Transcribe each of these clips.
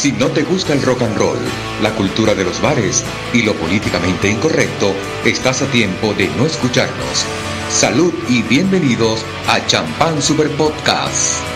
Si no te gusta el rock and roll, la cultura de los bares y lo políticamente incorrecto, estás a tiempo de no escucharnos. Salud y bienvenidos a Champán Super Podcast.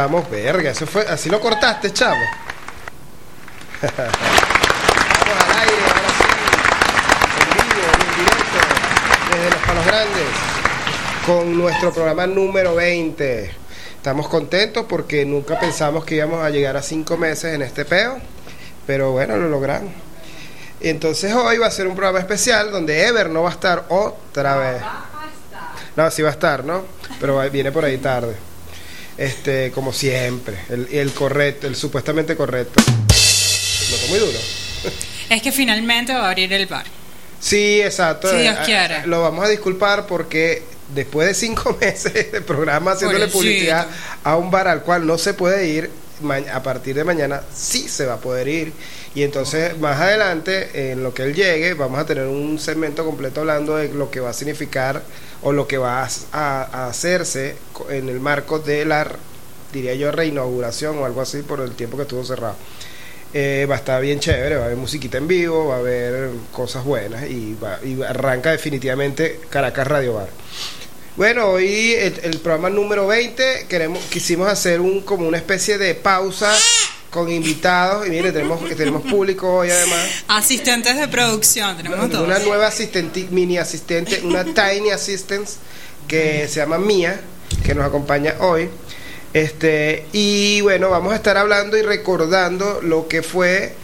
Estamos, verga, eso fue, así lo cortaste, chavo. Vamos al aire, ahora sí, en vivo, en directo, desde Los Palos Grandes, con nuestro programa número 20. Estamos contentos porque nunca pensamos que íbamos a llegar a cinco meses en este peo, pero bueno, lo logramos. Y entonces hoy va a ser un programa especial donde Ever no va a estar otra vez. No, sí va a estar, ¿no? Pero viene por ahí tarde. Este, como siempre, el, el correcto, el supuestamente correcto. Lo muy duro. Es que finalmente va a abrir el bar. Sí, exacto. Si Dios Eh, quiere. eh, Lo vamos a disculpar porque después de cinco meses de programa haciéndole publicidad a un bar al cual no se puede ir, a partir de mañana sí se va a poder ir. Y entonces más adelante, en lo que él llegue, vamos a tener un segmento completo hablando de lo que va a significar o lo que va a, hacerse en el marco de la, diría yo, reinauguración o algo así por el tiempo que estuvo cerrado. Eh, va a estar bien chévere, va a haber musiquita en vivo, va a haber cosas buenas y, va- arranca definitivamente Caracas Radio Bar. Bueno, hoy el, el programa número 20 queremos quisimos hacer un como una especie de pausa con invitados y mire, tenemos tenemos público hoy además. Asistentes de producción, tenemos Una, todos. una nueva asistente, mini asistente, una tiny assistance que se llama Mía, que nos acompaña hoy. Este, y bueno, vamos a estar hablando y recordando lo que fue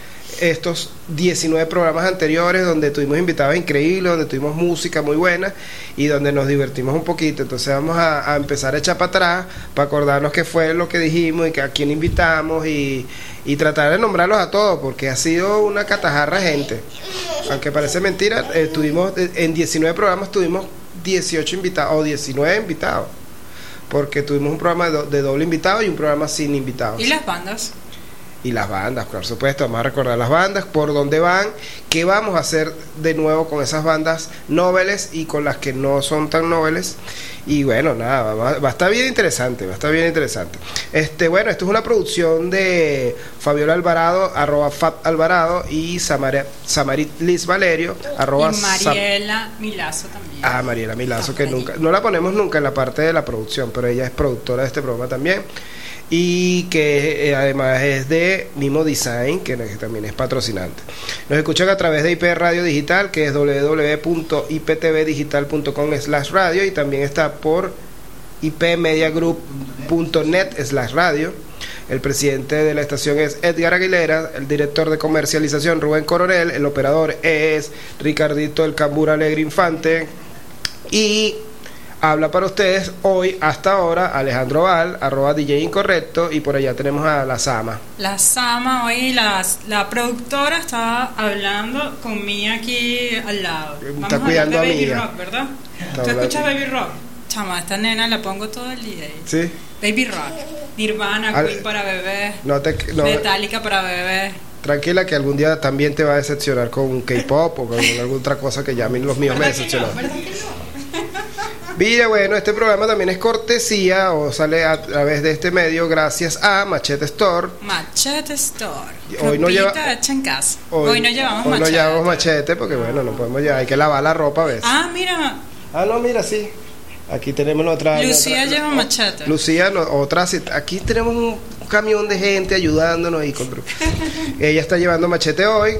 estos 19 programas anteriores donde tuvimos invitados increíbles, donde tuvimos música muy buena y donde nos divertimos un poquito. Entonces vamos a, empezar a echar para atrás para acordarnos qué fue lo que dijimos y que a quién invitamos y, y tratar de nombrarlos a todos porque ha sido una catajarra gente. Aunque parece mentira, eh, tuvimos en 19 programas tuvimos 18 invitados o 19 invitados. Porque tuvimos un programa de, de doble invitado y un programa sin invitados. ¿Y las bandas? Y las bandas, por supuesto, vamos a recordar las bandas, por dónde van, qué vamos a hacer de nuevo con esas bandas noveles y con las que no son tan noveles. Y bueno, nada, va, va a estar bien interesante, va a estar bien interesante. Este, bueno, esto es una producción de Fabiola Alvarado, arroba Fat Alvarado, y Samara- Samarit Liz Valerio, arroba y Sam- Mariela Milazo también. Ah, Mariela Milazo, que nunca, no la ponemos nunca en la parte de la producción, pero ella es productora de este programa también. Y que eh, además es de Mimo Design, que, también es patrocinante. Nos escuchan a través de IP Radio Digital, que es www.iptvdigital.com slash radio, y también está por ipmediagroup.net slash radio. El presidente de la estación es Edgar Aguilera, el director de comercialización Rubén Coronel, el operador es Ricardito El Cambur Alegre Infante y habla para ustedes hoy hasta ahora Alejandro Val, arroba DJ Incorrecto y por allá tenemos a la Sama. La Sama hoy, la, la productora está hablando con Mía aquí al lado. Está cuidando a de Baby. Rock, ¿verdad? Está ¿Tú escuchas Baby Rock? Chama, esta nena la pongo todo el día ahí. ¿Sí? Baby Rock. Nirvana, Al- Queen para bebés. No te, no, Metallica para bebés. tranquila que algún día también te va a decepcionar con un K-pop o con alguna otra cosa que ya a mí los míos me ¿Verdad que no? decepcionaron. ¿Verdad que no? Mira, bueno, este programa también es cortesía o sale a través de este medio gracias a Machete Store. Machete Store. Hoy no lleva- hecha en casa. Hoy, no llevamos hoy machete. no llevamos machete porque bueno, no podemos llevar, hay que lavar la ropa a veces. Ah, mira. Ah, no, mira, sí. Aquí tenemos otra. Lucía otra- lleva machete. Lucía, no, otra. Aquí tenemos un camión de gente ayudándonos y con- Ella está llevando machete hoy.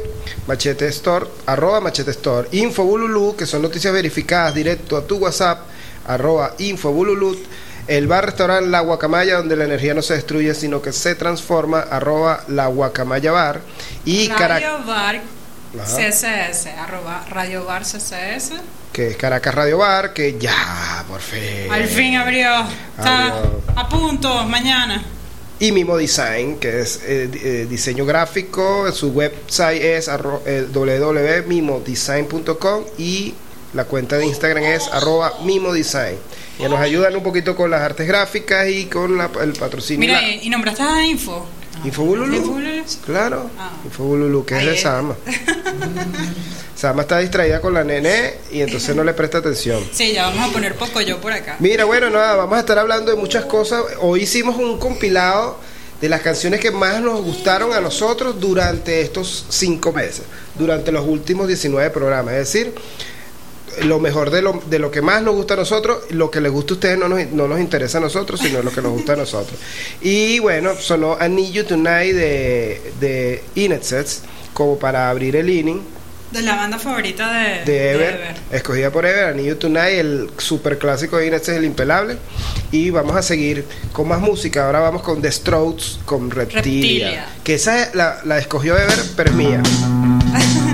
Machete Store, arroba Machete Store. Info Bululú, que son noticias verificadas directo a tu WhatsApp, arroba Info Bululú. El bar restaurante La Guacamaya, donde la energía no se destruye, sino que se transforma, arroba La Guacamaya Bar. Y Caracas. Radio Bar. CSS, arroba Radio Bar CSS. que es Caracas Radio Bar, que ya, por fin. Al fin abrió. Está Abrió. a punto, mañana. Y Mimo Design, que es eh, eh, diseño gráfico, su website es eh, www.mimodesign.com y la cuenta de Instagram es arroba mimodesign. Y nos ayudan un poquito con las artes gráficas y con la- el patrocinio. Mira, y nombraste a Info. Infobululu. Infobululu. Claro, Ah. Infobululu, que es de. Sama. Sama está distraída con la nene y entonces no le presta atención. Sí, ya vamos a poner poco yo por acá. Mira, bueno, nada, vamos a estar hablando de muchas cosas. Hoy hicimos un compilado de las canciones que más nos gustaron a nosotros durante estos cinco meses, durante los últimos 19 programas. Es decir, lo mejor de lo, de lo que más nos gusta a nosotros, lo que les gusta a ustedes no nos, no nos interesa a nosotros, sino lo que nos gusta a nosotros. Y bueno, sonó You Tonight de, de Inetsets como para abrir el inning De la banda favorita de, de Ever, escogida por Ever, A Need You Tonight, el super clásico de Inés es el impelable. Y vamos a seguir con más música. Ahora vamos con The Strokes, con Reptilia. Reptilia. Que esa es la, la escogió Ever, pero es mía.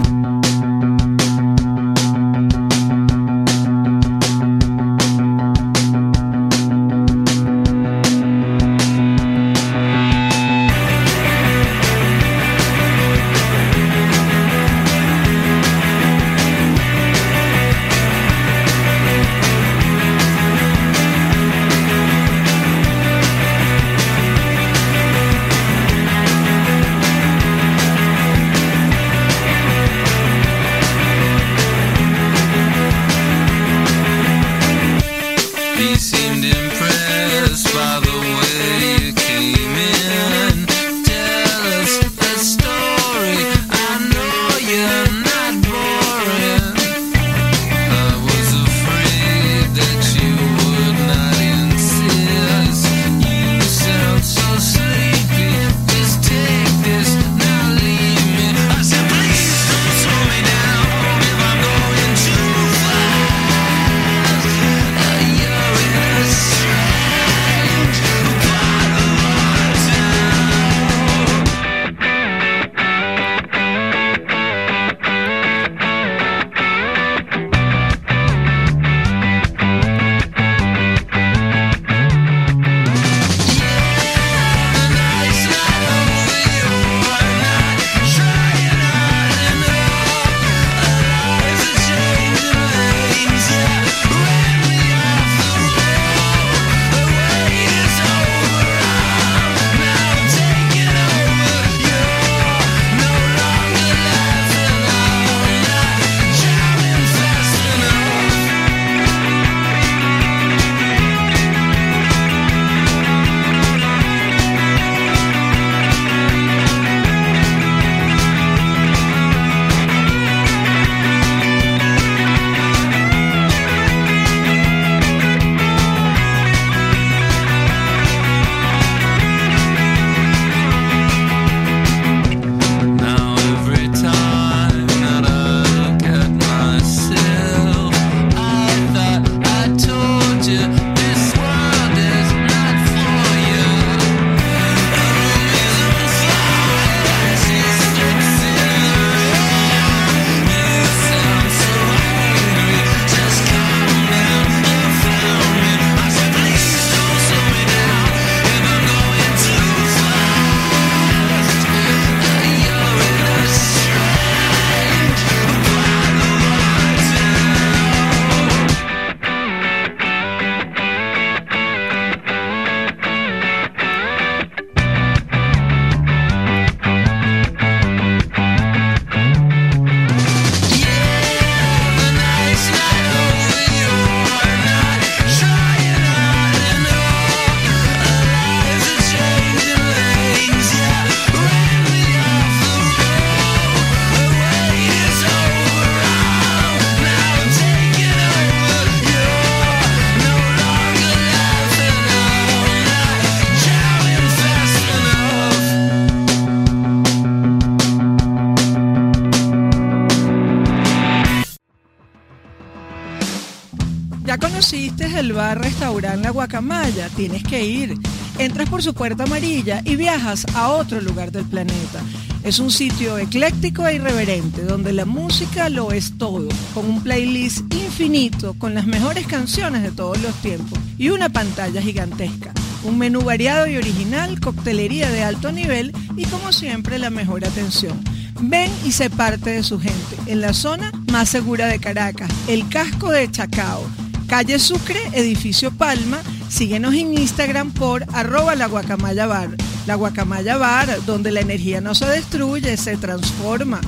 Guacamaya, tienes que ir. Entras por su puerta amarilla y viajas a otro lugar del planeta. Es un sitio ecléctico e irreverente donde la música lo es todo, con un playlist infinito con las mejores canciones de todos los tiempos y una pantalla gigantesca. Un menú variado y original, coctelería de alto nivel y como siempre la mejor atención. Ven y sé parte de su gente en la zona más segura de Caracas, el casco de Chacao. Calle Sucre, edificio Palma. Síguenos en Instagram por arroba la guacamaya bar. La guacamaya bar, donde la energía no se destruye, se transforma.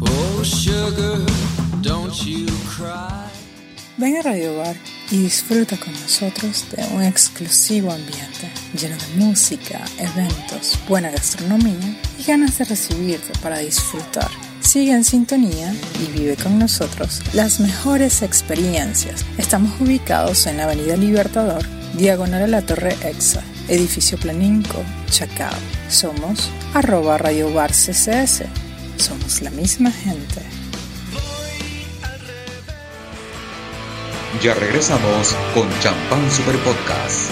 Oh, sugar, don't you cry. Ven a Radio Bar y disfruta con nosotros de un exclusivo ambiente lleno de música, eventos, buena gastronomía y ganas de recibirte para disfrutar. Sigue en sintonía y vive con nosotros las mejores experiencias. Estamos ubicados en la Avenida Libertador, diagonal a la Torre Exa, edificio Planinco, Chacao. Somos arroba Radio Bar CCS. Somos la misma gente. Ya regresamos con Champán Super Podcast.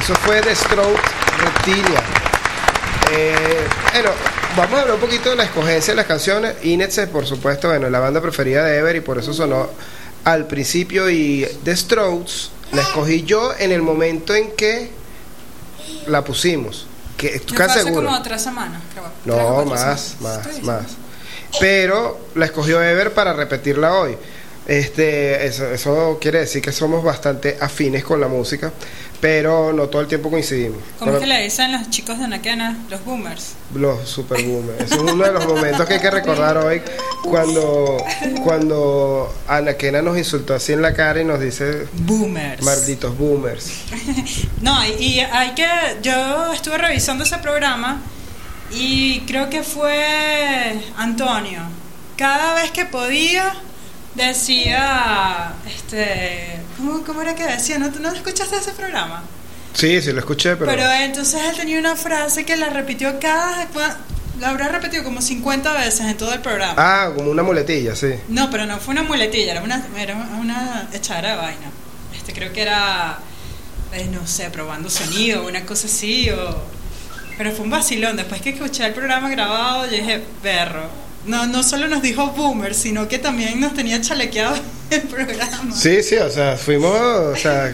Eso fue The Strokes Reptilia. Eh, bueno, vamos a hablar un poquito de la escogencia de las canciones. Inetze, por supuesto, bueno, la banda preferida de Ever y por eso sonó al principio. Y The Strokes la escogí yo en el momento en que la pusimos. Que, ¿Tú seguro? como tres semanas, creo. No, más, semanas. más, más. Pero la escogió Ever para repetirla hoy. Este, eso, eso quiere decir que somos bastante afines con la música, pero no todo el tiempo coincidimos. ¿Cómo es que le dicen los chicos de Naquena, los boomers? Los super boomers. Es uno de los momentos que hay que recordar hoy cuando, cuando Ana Kena nos insultó así en la cara y nos dice Boomers. malditos boomers. No, y, y hay que. Yo estuve revisando ese programa y creo que fue Antonio. Cada vez que podía decía. Este. ¿Cómo, cómo era que decía? ¿No, ¿No escuchaste ese programa? Sí, sí lo escuché, pero, Pero entonces él tenía una frase que la repitió cada. La habrá repetido como 50 veces en todo el programa. ah, como una muletilla, sí. No, pero no fue una muletilla, era una, era una echadera de vaina. Este, creo que era, eh, no sé, probando sonido, una cosa así, o... Pero fue un vacilón. Después que escuché el programa grabado, yo dije, perro. No, no solo nos dijo boomer, sino que también nos tenía chalequeado el programa. Sí, sí, o sea, fuimos, o sea,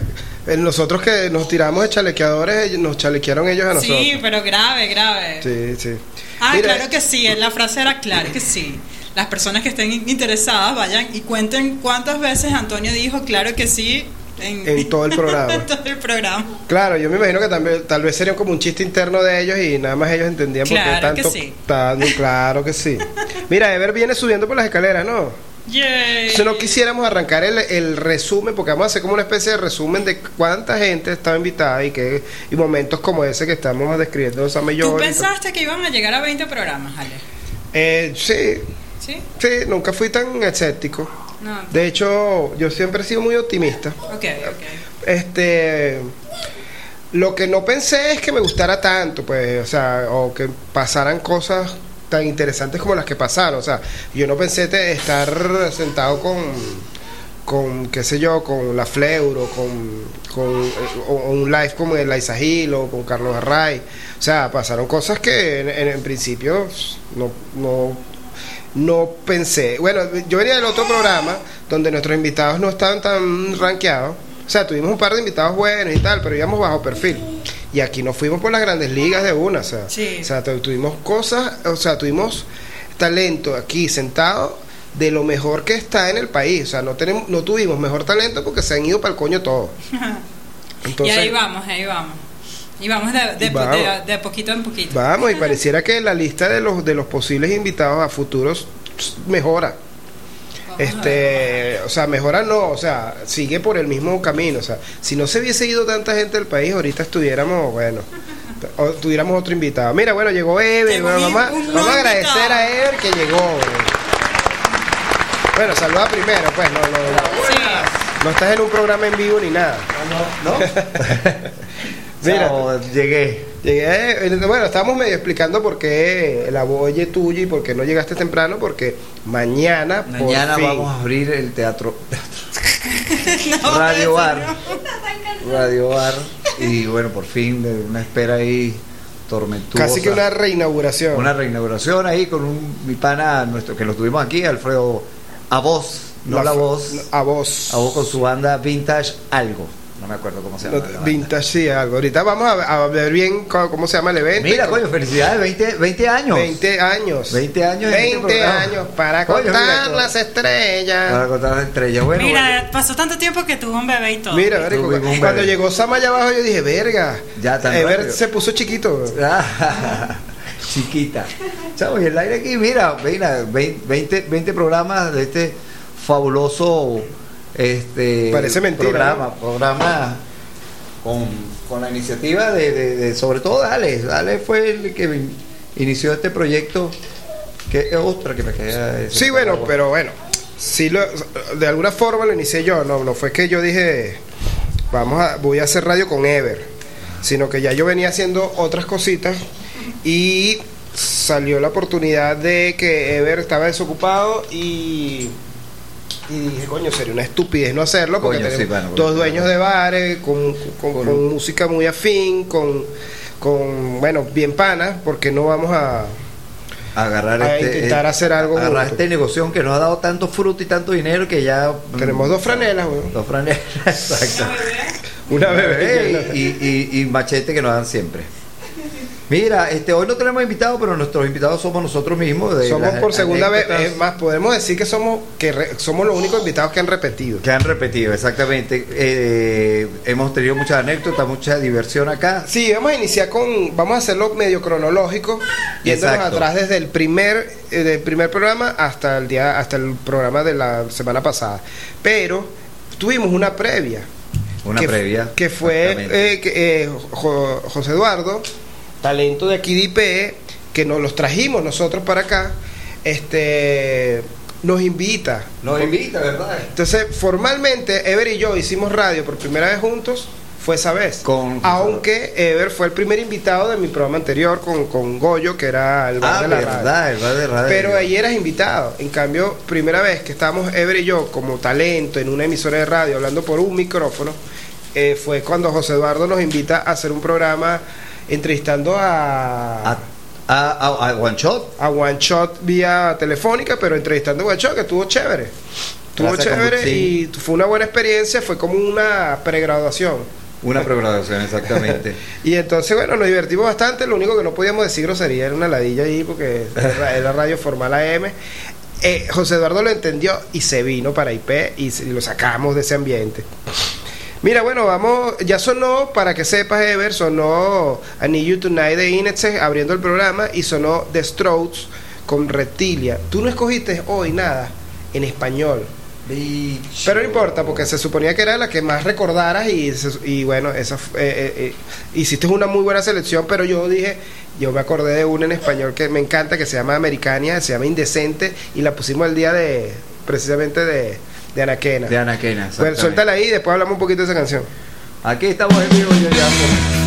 nosotros que nos tiramos de chalequeadores, nos chalequearon ellos a nosotros. Sí, pero grave, grave. Sí, sí. Ah, Mira, claro que sí, la frase era claro que sí. Las personas que estén interesadas vayan y cuenten cuántas veces Antonio dijo claro que sí en, En todo el programa. en todo el programa. Claro, yo me imagino que también, tal vez sería como un chiste interno de ellos y nada más ellos entendían por qué Claro que tanto. sí. tan- claro que sí. Mira, Ever viene subiendo por las escaleras, ¿no? Yay. Si no quisiéramos arrancar el, el resumen, porque vamos a hacer como una especie de resumen de cuánta gente estaba invitada y que y momentos como ese que estamos describiendo en San ¿Tú pensaste que iban a llegar a 20 programas, Ale? Eh, sí, ¿Sí? sí, nunca fui tan escéptico. No. De hecho, yo siempre he sido muy optimista. Ok, ok. Este. Lo que no pensé es que me gustara tanto, pues, o sea, o que pasaran cosas tan interesantes como las que pasaron. O sea, yo no pensé te- estar sentado con, con, qué sé yo, con la Fleuro, con, con eh, o- o un live como el Liza Gil o con Carlos Array. O sea, pasaron cosas que en, en- en principio no, no, no pensé. Bueno, yo venía del otro programa donde nuestros invitados no estaban tan rankeados. O sea, tuvimos un par de invitados buenos y tal, pero íbamos bajo perfil. Y aquí nos fuimos por las grandes ligas de una. O sea, Sí. o sea tu- tuvimos cosas, o sea, tuvimos talento aquí sentado de lo mejor que está en el país. O sea, no, tenemos, no tuvimos mejor talento porque se han ido para el coño todo. Entonces, y ahí vamos, ahí vamos. Y vamos de, de, Vamos. de- de poquito en poquito. Vamos, y pareciera que la lista de los de los posibles invitados a futuros mejora. Vamos. Este, o sea, mejora no, o sea, sigue por el mismo camino, o sea, si no se hubiese ido tanta gente del país, ahorita estuviéramos, bueno, o tuviéramos otro invitado. Mira, bueno, llegó Ever, bueno, un- vamos, a- agradecer a Ever que llegó. Bueno, saluda primero, pues, no, no, Sí. no estás en un programa en vivo ni nada. ¿No? Mira, Chao, llegué. Llegué, eh, bueno, estábamos medio explicando por qué la boye tuya y por qué no llegaste temprano, porque mañana, por Mañana fin, vamos a abrir el teatro. No, Radio Bar. no. Radio Bar. Y bueno, por fin, de una espera ahí tormentosa. Casi que una reinauguración. Una reinauguración ahí con un, mi pana, nuestro que lo tuvimos aquí, Alfredo A Voz, no la, voz. A voz. A Voz con su banda Vintage Algo. No me acuerdo cómo se llama. No, vintage, sí, algo. Ahorita vamos a, a ver bien cómo se llama el evento. Mira, coño, felicidades, 20, 20 años. 20 años. 20 años en este 20 programa. años para Coño, contar co- las estrellas. Para contar las estrellas. Bueno, Mira, bueno. pasó tanto tiempo que tuvo un bebé y todo. Mira, un cuando bebé. llegó Sama allá abajo yo dije, verga. Ya tan Ever se puso chiquito. Chiquita. Chavo, y el aire aquí, mira, mira, 20, 20 programas de este fabuloso este Parece mentira, programa, programa con, con la iniciativa de, de- de- sobre todo Dale, Dale fue el que in- inició este proyecto que otra que me queda Sí, bueno, pero bueno, sí lo, de alguna forma lo inicié yo, no, no fue que yo dije, vamos a, voy a hacer radio con Ever, sino que ya yo venía haciendo otras cositas y salió la oportunidad de que Ever estaba desocupado y, y dije, coño, sería una estupidez no hacerlo porque Coño, sí, tenemos bueno, dos porque- dueños de bares, con, con- Con- con música muy afín, con, con, bueno, bien panas, porque no vamos a... agarrar a este, intentar hacer algo agarrar este negocio que nos ha dado tanto fruto y tanto dinero que ya Tenemos dos franelas, weón. dos franelas exacto Una bebé. Bebé y, y- y machete que nos dan siempre. Mira, este hoy no tenemos invitados, pero nuestros invitados somos nosotros mismos. de Somos las por segunda vez, es más, podemos decir que somos que re- somos los únicos invitados que han repetido. Que han repetido, exactamente. Eh, hemos tenido muchas anécdotas, mucha diversión acá. Sí, vamos a iniciar con, vamos a hacerlo medio cronológico, yéndonos Exacto. atrás desde el primer, eh, del primer programa hasta el día, hasta el programa de la semana pasada. Pero tuvimos una previa. Una que, previa. Que fue eh, que, eh, Jo- José Eduardo, talento de aquí de IPE, que nos los trajimos nosotros para acá, este nos invita. Nos invita, ¿verdad? Entonces, formalmente, Ever y yo hicimos radio por primera vez juntos, fue esa vez. Con- Aunque Ever fue el primer invitado de mi programa anterior con, con Goyo, que era el bar Ah, de la radio. verdad, el bar de radio. Pero ahí eras invitado. En cambio, primera vez que estábamos Ever y yo como talento en una emisora de radio hablando por un micrófono, eh, fue cuando José Eduardo nos invita a hacer un programa entrevistando a, A, a, a- a One Shot. a One Shot vía telefónica, pero entrevistando a One Shot, que estuvo chévere. Estuvo Gracias, chévere y fue una buena experiencia, fue como una pregraduación. Una programación, exactamente. Y entonces, bueno, nos divertimos bastante. Lo único que no podíamos decir grosería era una ladilla ahí, porque era era radio formal AM. Eh, José Eduardo lo entendió y se vino para IP y, se- y lo sacamos de ese ambiente. Mira, bueno, vamos, ya sonó, para que sepas, Ever, sonó I Need You Tonight de Inetze abriendo el programa y sonó The Strokes con Reptilia. Tú no escogiste hoy nada en español. Pero no importa, porque se suponía que era la que más recordaras y, bueno, esa eh, eh, eh, hiciste una muy buena selección, pero yo dije, yo me acordé de una en español que me encanta, que se llama Americania, se llama Indecente, y la pusimos el día de, precisamente de, de Anaquena. De Anaquena, Bueno, suéltala ahí y después hablamos un poquito de esa canción. Aquí estamos en vivo yo ya.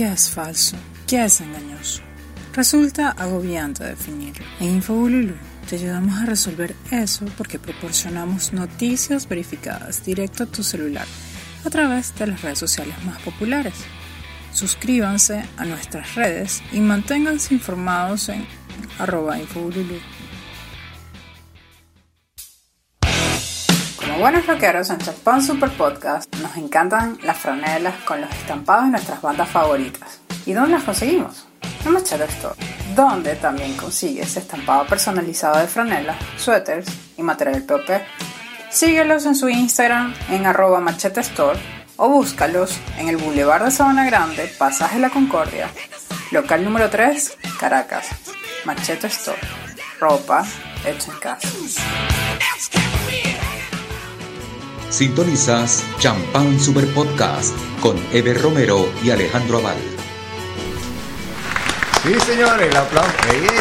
¿Qué es falso? ¿Qué es engañoso? Resulta agobiante definirlo. En Infobululu te ayudamos a resolver eso porque proporcionamos noticias verificadas directo a tu celular a través de las redes sociales más populares. Suscríbanse a nuestras redes y manténganse informados en arroba Infobululu. Como buenos rockeros en Champán Super Podcast, nos encantan las franelas con los estampados de nuestras bandas favoritas. ¿Y dónde las conseguimos? En Machete Store, donde también consigues estampado personalizado de franelas, suéteres y material POP. Síguelos en su Instagram en arroba Machete Store o búscalos en el Boulevard de Sabana Grande, Pasaje La Concordia, local número 3, Caracas. Machete Store, ropa hecha en casa. Sintonizas Champán Super Podcast con Eber Romero y Alejandro Aval. Sí, señores, el aplauso.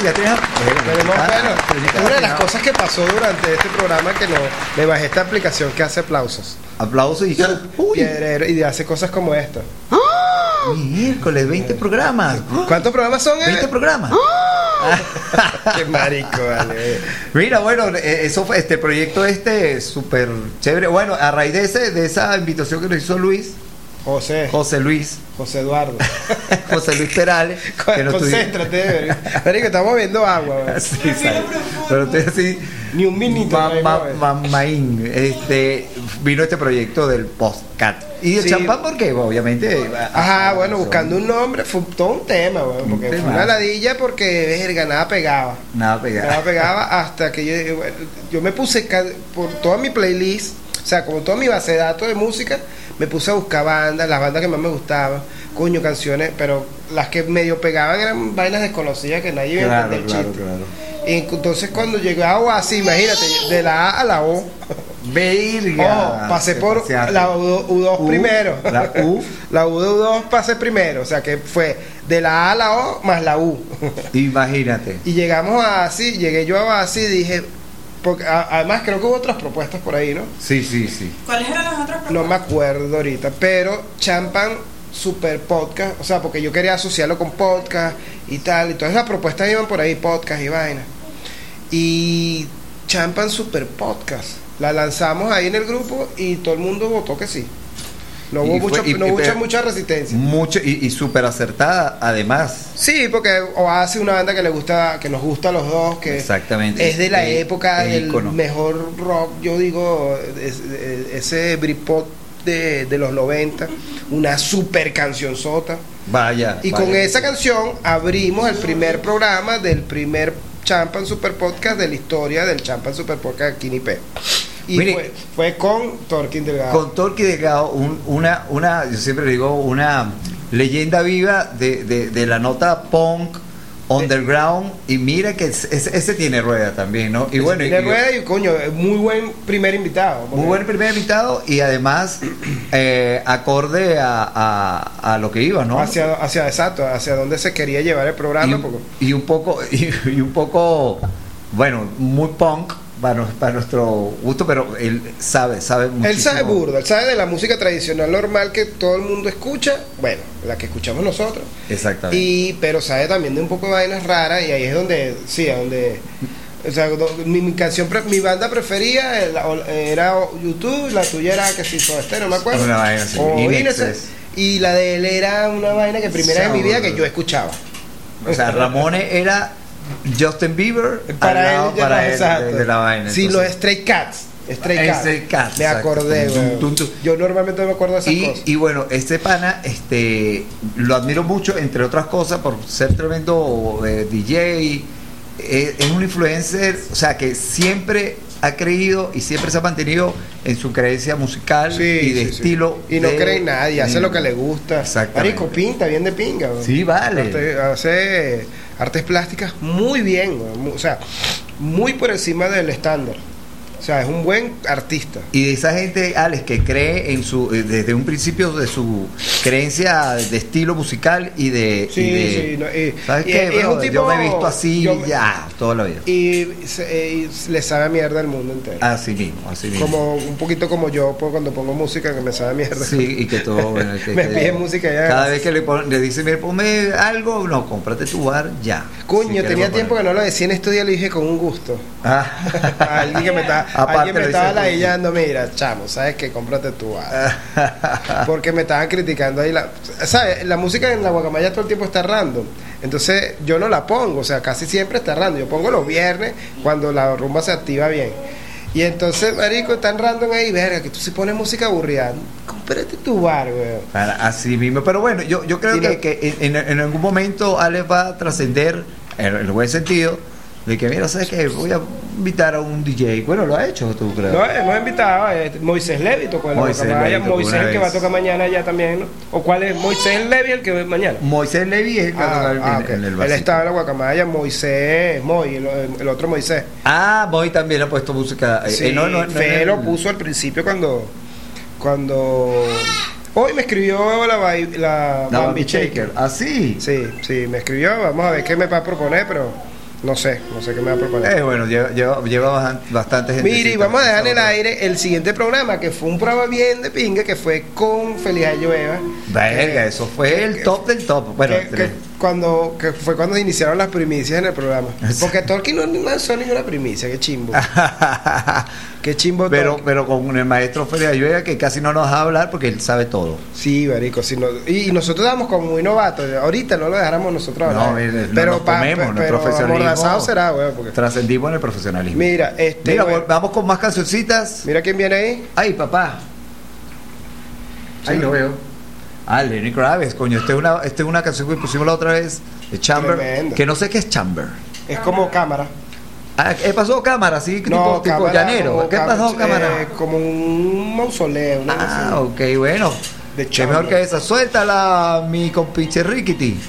Ya tienes. Pero no, bueno, una de las cosas que pasó durante este programa que no me bajé esta aplicación que hace aplausos. Aplausos y. Piedrero, y hace cosas como esto. Miércoles, 20 programas. ¿Cuántos programas son? 20 eh? programas. Qué marico, vale. Mira, bueno, eh, eso fue este proyecto este súper chévere. Bueno, a raíz de ese, de esa invitación que nos hizo Luis, José, José Luis, José Eduardo. José Luis Perales, que nos tuvimos- Concéntrate, marico, estamos viendo agua. Sí, sabe. Pero estoy así. Ni un minuto. ma- no, ma-. Mamaín, este, vino este proyecto del postcat. ¿Y el Sí. champán por qué? Obviamente. Ajá, bueno, buscando un nombre fue todo un tema, Un porque fue una ladilla porque, verga, nada pegaba. Nada pegado. Nada pegaba hasta que yo, bueno, yo me puse por toda mi playlist, o sea, como toda mi base de datos de música, me puse a buscar bandas, las bandas que más me gustaban, coño, canciones, pero las que medio pegaban eran vainas desconocidas que nadie iba a Claro, entender claro, chiste. claro. Y entonces cuando llegaba así, imagínate, de la A a la O, Verga. Oh, pasé por paseaste. la U, U2 U, primero. la U. la U de U2 pasé primero. O sea que fue de la A a la O más la U. Imagínate. y llegamos a así, llegué yo a así y dije. Porque, a- además creo que hubo otras propuestas por ahí, ¿no? Sí, sí, sí. ¿Cuáles eran las otras No propuestas? me acuerdo ahorita. Pero Champan Super Podcast. O sea, porque yo quería asociarlo con podcast y tal. Entonces las propuestas iban por ahí, podcast y vaina. Y Champan Super Podcast. La lanzamos ahí en el grupo y todo el mundo votó que sí. No hubo no mucha, resistencia. Mucho y, y súper acertada, además. Sí, porque Oasis es una banda que le gusta, que nos gusta a los dos, que Exactamente. es de la Es- época es del ícono. mejor rock, yo digo, es- es- ese Britpop de, de los 90, una super canción sota. Vaya. Y vaya. con esa canción abrimos el primer programa del primer Champan Super Podcast de la historia del Champan Super Podcast aquí en IP. Y Mire. fue, fue con Torquín Delgado. Con Torque Delgado, un- una, una, yo siempre digo, una leyenda viva de, de, de la nota punk, underground, y mira que ese, ese tiene rueda también, ¿no? Y bueno, y- Tiene rueda y coño, muy buen primer invitado. muy buen primer invitado y además eh, acorde a, a, a lo que iba, ¿no? Hacia, hacia, exacto, hacia donde se quería llevar el y, programa. un- y un poco y, y un poco bueno muy punk para, para nuestro gusto pero él sabe sabe Él muchísimo. sabe burda, él sabe de la música tradicional normal que todo el mundo escucha, bueno, la que escuchamos nosotros, exactamente y pero sabe también de un poco de vainas raras y ahí es donde, sí, a donde, o sea, mi, mi canción, pre- mi banda preferida era, YouTube, la tuya era que si todo este, no me acuerdo, Una vaina así, o In Innocent, Excess. y la de él era una vaina que primera en mi vida que yo escuchaba. o sea Ramones era Justin Bieber Para él, para él de, de la vaina Sí, entonces. los Stray Cats. Stray Cats. Stray Cats, Me exacto. acordé, Tum, weón. tum, tum. Yo normalmente no me acuerdo de esas y, cosas. y bueno, este pana, este, lo admiro mucho, entre otras cosas, por ser tremendo eh, DJ. eh, es un influencer, o sea, que siempre ha creído y siempre se ha mantenido en su creencia musical Sí, y de sí, sí. estilo. Y no de- cree en nadie, hace lo que le gusta. Marico, pinta bien de pinga. Sí, vale. Hace artes plásticas muy bien, o sea, muy por encima del estándar. O sea, es un buen artista. Y de esa gente, Alex, que cree en su, eh, desde un principio de su creencia de estilo musical y de... Sí, y de- sí, no, y- ¿Sabes qué? un tipo- yo me he visto así yo ya, toda la vida. Y, se- eh, le sabe a mierda el mundo entero. Así mismo, así mismo. Como un poquito como yo pues, cuando pongo música que me sabe a mierda. Sí, y que todo. bueno, que- Me pide música ya. Cada vez que le, pon- le dice, mira, ponme algo, no, cómprate tu bar ya. Coño, tenía tiempo que no lo decía en estos días, lo dije con un gusto. Ah. A alguien que me, está, alguien me estaba ladillando, mira, chamo, ¿sabes qué? Cómprate tu bar. Porque me estaban criticando ahí. La, ¿Sabes? La música en la guacamaya todo el tiempo está random. Entonces yo no la pongo, o sea, casi siempre está random. Yo pongo los viernes cuando la rumba se activa bien. Y entonces, marico, están random ahí, verga, que tú si pones música aburrida, cómprate tu bar, weón. Así mismo. Pero bueno, yo, yo creo que en, en algún momento Alex va a trascender, en el buen sentido, de que, mira, ¿sabes qué? Voy a invitar a un DJ. Bueno, lo ha hecho, tú crees. No, hemos invitado a este, Moisés Levi tocó Moisés tocó Moisés el que va a tocar mañana ya también, ¿no? ¿O cuál es? Moisés Levi el que va mañana. Moisés Levy es el que va a Ah, tocar en- ah, en, el Él estaba en la guacamaya, Moisés, Moy, el, el otro Moisés. Ah, Moy también ha puesto música. eh, Sí, eh, no, no, no, Fe lo puso al principio cuando. cuando Hoy me escribió la, la, La Bambi Shaker. Ah, sí. Sí, sí, me escribió. Vamos a ver qué me va a proponer, pero no sé, no sé qué me va a proponer. Eh, bueno, lleva, lleva, lleva bastante gente. Mire, y vamos a dejar en el aire el siguiente programa, que fue un programa bien de pinga, que fue con Feliz Llueva. Verga, Eh, eso fue el que- top del top. Bueno, que, que cuando que fue cuando iniciaron las primicias en el programa. Porque Tolkien no no lanzó ninguna primicia, qué chimbo. Qué chimbo pero, pero con el maestro Feria Llueva que casi no nos deja hablar porque él sabe todo. Sí, marico, sí, no- y, y nosotros damos como muy novatos. Ahorita no lo dejáramos nosotros No, no pero nos pa- comemos, pe- nuestro pero profesionalismo. será, porque- Trascendimos en el profesionalismo. Mira, este Mira, vamos con más cancioncitas. mira quién viene ahí. Ay, papá. Ahí Sí. lo veo. Ah, Lenny Kravitz, coño. Esta es una, esta es una canción que pusimos la otra vez de Chamber. Tremendo. Que no sé qué es Chamber. Es como cámara. Ah, ¿qué pasó, cámara? Así, tipo, tipo cámara llanero. ¿Qué pasó, eh, cámara? como un mausoleo. una Ah, ok, bueno. De Qué mejor que esa. Suéltala, mi compinche Rickety.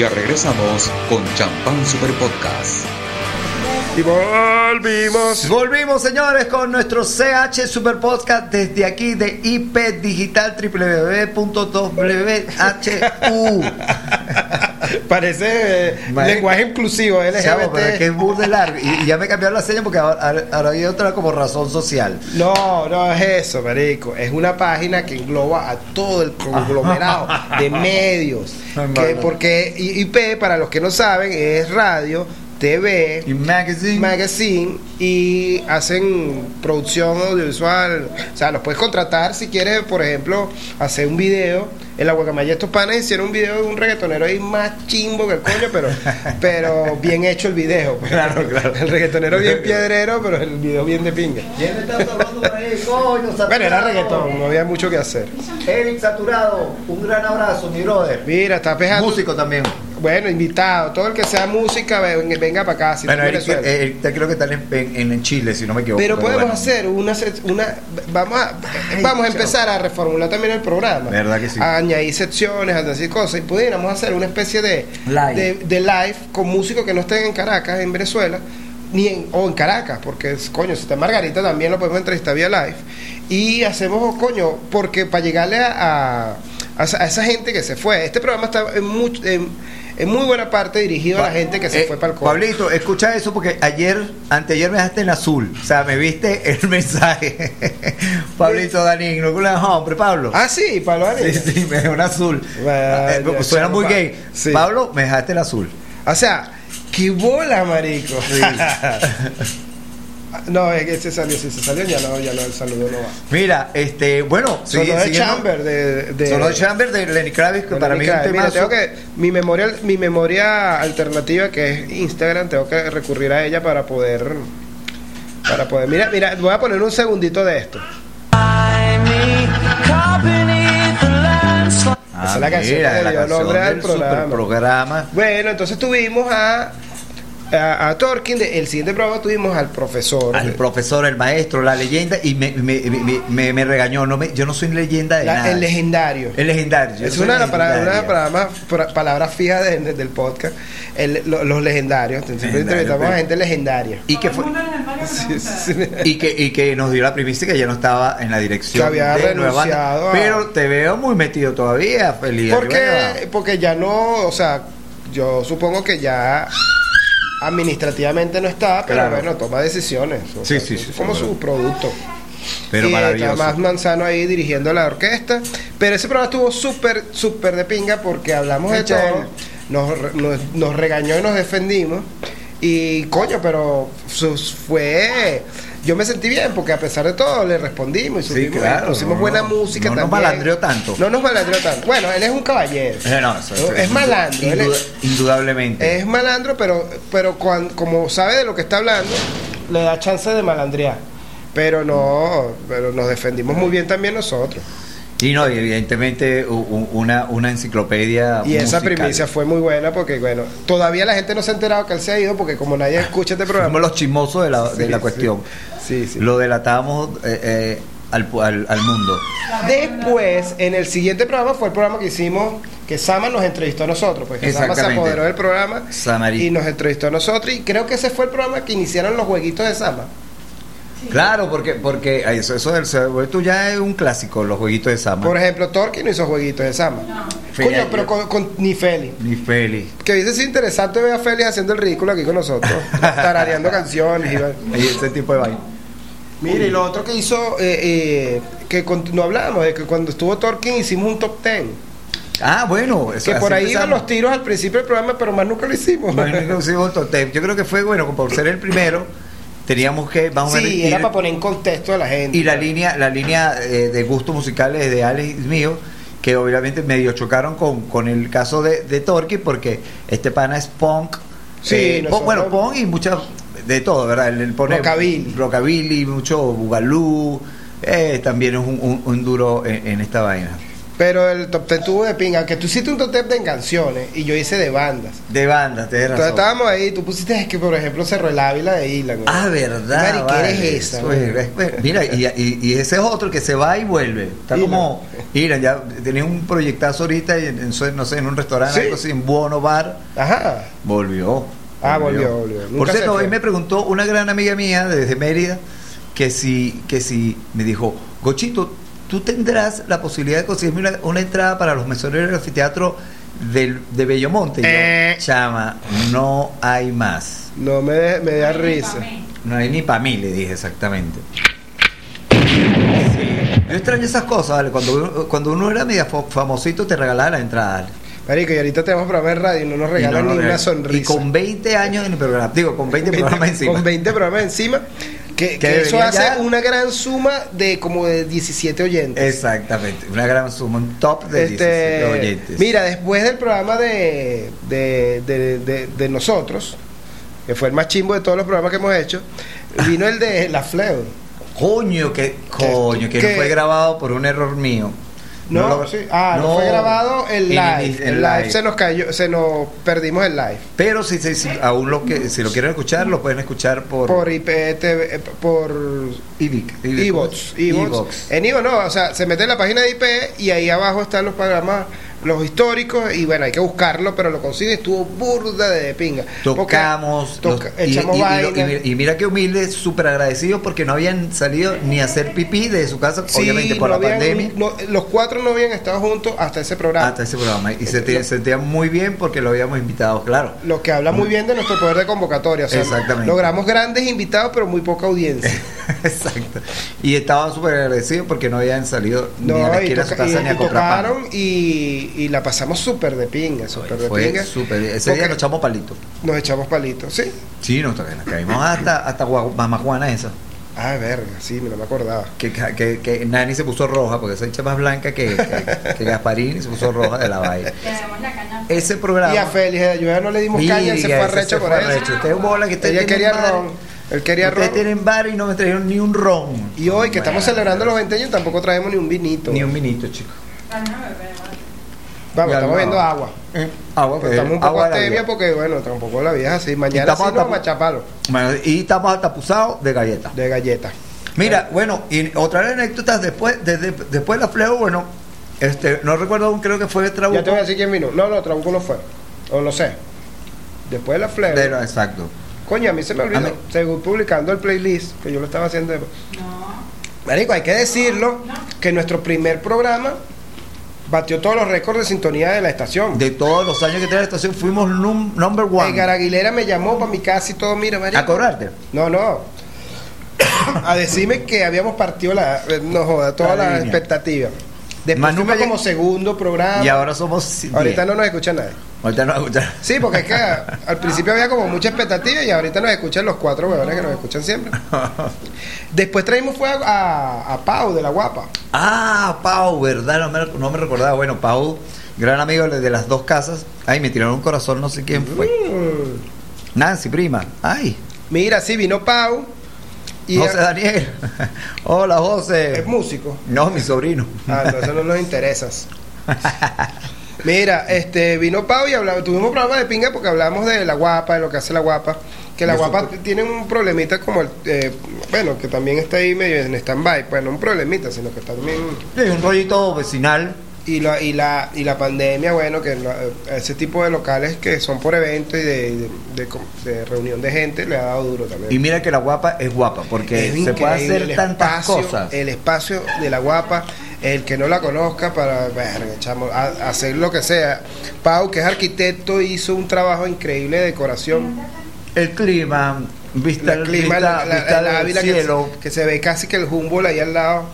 Ya regresamos con Champán Super Podcast. Y volvimos. Volvimos, señores, con nuestro CH Super Podcast desde aquí de IP Digital. Parece eh, lenguaje inclusivo, Chavo, pero es que es LGBT. burda largo. Y, y ya me cambiaron la seña porque ahora, ahora hay otra como razón social. No, no es eso, marico. Es una página que engloba a todo el conglomerado de medios. Que porque IP, para los que no saben, es radio, TV, Y magazine. magazine y hacen producción audiovisual. O sea, los puedes contratar si quieres, por ejemplo, hacer un video. En la Guacamaya estos panes hicieron un video de un reggaetonero ahí más chimbo que el coño, pero, pero bien hecho el video. pues. Claro, claro. El reggaetonero bien piedrero, pero el video bien de pinga. ¿Quién está hablando por ahí? Coño, Bueno, era reggaetón, no había mucho que hacer. Eric Saturado, un gran abrazo, mi brother. Mira, está pejando. Músico también. Bueno, invitado. Todo el que sea música, ven- venga para acá. Si bueno, Eric, Venezuela. eh, Eric, te creo que están en, en- en Chile, si no me equivoco. Pero podemos bueno. hacer una, sec- una vamos a Ay, vamos a chao. empezar a reformular también el programa. ¿Verdad que sí? A añadir secciones, a decir cosas y pudiéramos hacer una especie de Live. de, de live con músicos que no estén en Caracas, en Venezuela, ni en o en Caracas, porque es, coño, si está en Margarita también lo podemos entrevistar vía live y hacemos coño, porque para llegarle a, a, a esa- gente que se fue, este programa está en, much- en, en muy buena parte dirigido a la gente que se Eh, fue para el coño. Pablito, escucha eso porque ayer, anteayer me dejaste en azul. O sea, me viste el mensaje. Pablito Danín, no con hombre, Pablo. Ah, sí, Pablo sí, Arias. sí, me dejó en azul. Vaya, Eh, suena muy pa- gay. sí. Pablo, me dejaste el azul. O sea, qué bola, marico. no, es que se salió, si se salió ya no, ya no, el saludo no va. Mira, este, bueno, Sonó sigue- de Chamber, de, de Sonó de Chamber de Lenny Kravitz, que para mí es un. Mira, tengo que, mi memoria, mi memoria alternativa que es Instagram, tengo que recurrir a ella para poder, para poder. Mira, mira, voy a poner un segundito de esto. Ah, Esa es la canción mira, que le la dio canción nombre del programa. Bueno, entonces tuvimos a a, a Torkin, el siguiente programa tuvimos al profesor. Al profesor, el maestro, la leyenda, y me, me, me, me- me regañó. No me, yo no soy leyenda de La- nada. el legendario. El legendario. yo Es soy una de las palabras, una de las legendaria. palabras, pra- palabras fijas de- de- del podcast. El- lo- los legendarios. Siempre Legendario, entrevistamos a gente legendaria. Y que fue. Sí, sí. Y que, y que nos dio la primicia que ya no estaba en la dirección Que había de Nueva Banda. renunciado a- Pero te veo muy metido todavía, feliz. Porque, porque ya no, o sea, yo supongo que ya administrativamente no está, pero Claro. bueno, toma decisiones. o Sí, sea, sí, sí, como su producto. Pero y maravilloso. Manzano ahí dirigiendo la orquesta. Pero ese programa estuvo súper, súper de pinga porque hablamos de todo. Nos, nos, nos regañó y nos defendimos. Y coño, pero sus- fue. Yo me sentí bien porque a pesar de todo le respondimos y Sí, subimos, claro, pusimos no, buena no, música no nos también. malandreó tanto. No nos malandreó tanto. Bueno, él es un caballero. Eh, no, eso- eso- es malandro. él es- indudablemente. es malandro, pero, pero cuan- como sabe de lo que está hablando, le da chance de malandrear. Pero no, pero nos defendimos muy bien también nosotros. Y no, y evidentemente una, una enciclopedia. Y esa primicia fue muy buena porque, bueno, todavía la gente no se ha enterado que él se ha ido porque como nadie escucha este programa. Somos los chismosos de la, de la cuestión. Sí, sí. Lo delatamos eh, eh, al, al, al mundo. Después, en el siguiente programa fue el programa que hicimos, que Sama nos entrevistó a nosotros, pues que Sama se apoderó del programa y nos entrevistó a nosotros y creo que ese fue el programa que iniciaron los jueguitos de Sama. Claro, porque, porque ay, eso, eso del esto ya es un clásico, los jueguitos de Sama. Por ejemplo, Torque no hizo jueguitos de Sama. Feli, Coño, pero con, con- ni Feli. Ni Feli. Que sido interesante ver a Félix haciendo el ridículo aquí con nosotros, tarareando canciones. Y, Y ese tipo de vaina. Mire, y lo otro que hizo, eh, eh, que con- no hablábamos, de que cuando estuvo Torkin hicimos un top ten. Ah, bueno. eso- Que por ahí iban empezamos. los tiros al principio del programa, pero más nunca lo hicimos. Bueno, inclusive otro tema. Yo creo que fue, bueno, por ser el primero, teníamos que, vamos a ver, sí, ir- era para poner en contexto a la gente. y la línea, la línea eh, de gustos musicales de Alex y mío, que obviamente medio chocaron con, con el caso de, de Torque, porque este pana es punk. Sí, eh, punk, bueno, punk y muchas de todo, ¿verdad? Él, él pone Rockabilly. rockabilly, mucho bugalú, eh, también es un, un- un duro en, en esta vaina. Pero el top 10 tuvo de pinga, que tú hiciste un top 10 de canciones y yo hice de bandas. De bandas, tienes Entonces razón. estábamos ahí, tú pusiste es que por ejemplo Cerro el Ávila de Isla. güey. Ah, verdad. Mariquera vale. es esa, Mira, y, y- y ese es otro que se va y vuelve. Está como. Mira, ya tenía un proyectazo ahorita y en, en- no sé, en un restaurante, Sí. algo así, en Buono Bar. Ajá. Volvió. Ah, volvió, volvió. Nunca Por cierto, hoy me preguntó una gran amiga mía desde Mérida que si, que si me dijo, Gochito, tú tendrás la posibilidad de conseguirme una, una entrada para los mesoneros del anfiteatro del, de Bellomonte. Y yo, Eh. Chama, no hay más. No me, de- me da risa. No hay ni para mí, le dije exactamente. Sí. Yo extraño esas cosas, ¿vale? Cuando, uno- cuando uno era media famosito te regalaba la entrada. ¿vale? Marico, y ahorita tenemos programa de radio y no nos Y regalan no, no, ni una y sonrisa. con 20 años en el programa, digo, con 20 programas encima. Con 20 programas encima. Que, eso hace ya- una gran suma de como de 17 oyentes. Exactamente, una gran suma, un top de Este, 17 oyentes. mira, después del programa de, de, de, de- de nosotros, que fue el más chimbo de todos los programas que hemos hecho, vino el de La Fleur. coño, que coño, que, que- no fue grabado por un error mío. No, lo- sí. Ah, no, no. fue grabado el En live. el- El, el live, live. se nos cayó, se nos perdimos el live. Pero si, si, si aún lo que si lo quieren escuchar, lo pueden escuchar por Por IP, TV, eh, por Evox. Evox. En Evox no, o sea, se mete en la página de IP y ahí abajo están los programas, los históricos, y bueno, hay que buscarlo, pero lo consigue, estuvo burda de pinga. Porque Tocamos, toca- los- y- echamos y, y- vaina. y mira- y mira que humildes, súper agradecidos porque no habían salido ni a hacer pipí de su casa, Sí, obviamente por no la habían- pandemia. no- los cuatro no habían estado juntos hasta ese programa. Hasta ese programa. Y se te- sentían muy bien porque lo habíamos invitado, claro. Lo que habla muy bien de nuestro poder de convocatoria. O sea, Exactamente. logramos grandes invitados, pero muy poca audiencia. Exacto. Y estaban súper agradecidos porque no habían salido ni a la y, esquina de su casa y- ni a y comprar pan. tocaron y, y la pasamos súper de pinga, súper de Fue pinga. súper. Ese día nos echamos palitos. nos echamos palitos, ¿sí? Sí, nos, nos caímos hasta, hasta Mamá Juana esa. Ah, verga, sí, no me acordaba. Que, que, que Nani se puso roja porque esa hecha más blanca que, que, que Gasparín y se puso roja de la vaina. Ese programa. Y a Félix de Ayuda no le dimos caña, se fue arrecho se por fue eso. Usted es bola que usted Ella quería ron. Él quería Ustedes ron. tienen bar y no me trajeron ni un ron. Y hoy que estamos celebrando los 20 años tampoco traemos ni un vinito. Ni un minito, chicos. Vamos, estamos no. viendo agua. Agua, pues, estamos un poco vida. porque, bueno, tampoco la vida es así. Mañana sí estamos nos machapalo Bueno, y estamos atapuzados de galletas. de galleta. Mira, bueno, y otra anécdotas después, desde, después de la fleo, bueno, este, no recuerdo aún, creo que fue Trabuco. Ya te voy a decir quién vino. No, no, Trabuco no fue. O no sé. Después de la flea. De exacto. Coño, a mí se me olvidó. Según publicando el playlist, que yo lo estaba haciendo. Marico, hay que decirlo que nuestro primer programa batió todos los récords de sintonía de la estación. De todos los años que tiene la estación, fuimos num- number one. Edgar Aguilera me llamó para mi casa y todo, mira, marico. A cobrarte. No, no. a decirme que habíamos partido la. eh, No joda, toda La la, expectativa. Después fuimos como segundo programa. Y ahora somos. Ahorita diez. no nos escucha nadie. Ahorita no escuchar. Sí, porque es que al principio había como mucha expectativa y ahorita nos escuchan los cuatro huevones que nos escuchan siempre. Después traímos fue a, a, Pau de la Guapa. Ah, Pau, ¿verdad? No me, no me recordaba. Bueno, Pau, gran amigo de las dos casas. Ay, me tiraron un corazón, no sé quién fue. Mm. Nancy, prima. Ay, Mira, sí, vino Pau y José Daniel. Hola, José. es músico. No, mi sobrino. Ah, no, eso no nos interesa. Mira, este vino Pau y hablamos, tuvimos un programa de pinga porque hablamos de la guapa, de lo que hace la guapa, que la guapa tiene un problemita como el, eh, bueno, que también está ahí medio en stand-by, pues no un problemita, sino que está también, Sí, un rollito vecinal. y la, y la, y la pandemia, bueno, que la- ese tipo de locales que son por evento y de, de, de de reunión de gente le ha dado duro también. Y mira que la guapa es guapa, porque Es se puede hacer el tantas espacio, cosas. El espacio de la guapa, el que no la conozca para verga, chamo, a- hacer lo que sea. Pau, que es arquitecto, hizo un trabajo increíble de decoración. El clima, vista, El clima, vista, la, vista la del Ávila que, cielo. que se ve casi que el Humboldt ahí al lado.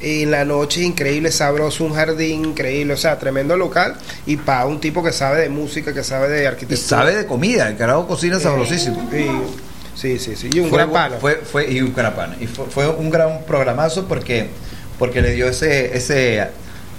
Y en la noche es increíble, sabroso, un jardín increíble, o sea, tremendo local. Y Pau, un tipo que sabe de música, que sabe de Y arquitectura. sabe de comida, el carajo cocina sabrosísimo. Y- sí, sí, sí. Y un fue, gran pana. Fue, fue, y un gran pana. Y fue, fue un gran programazo porque, porque le dio ese, ese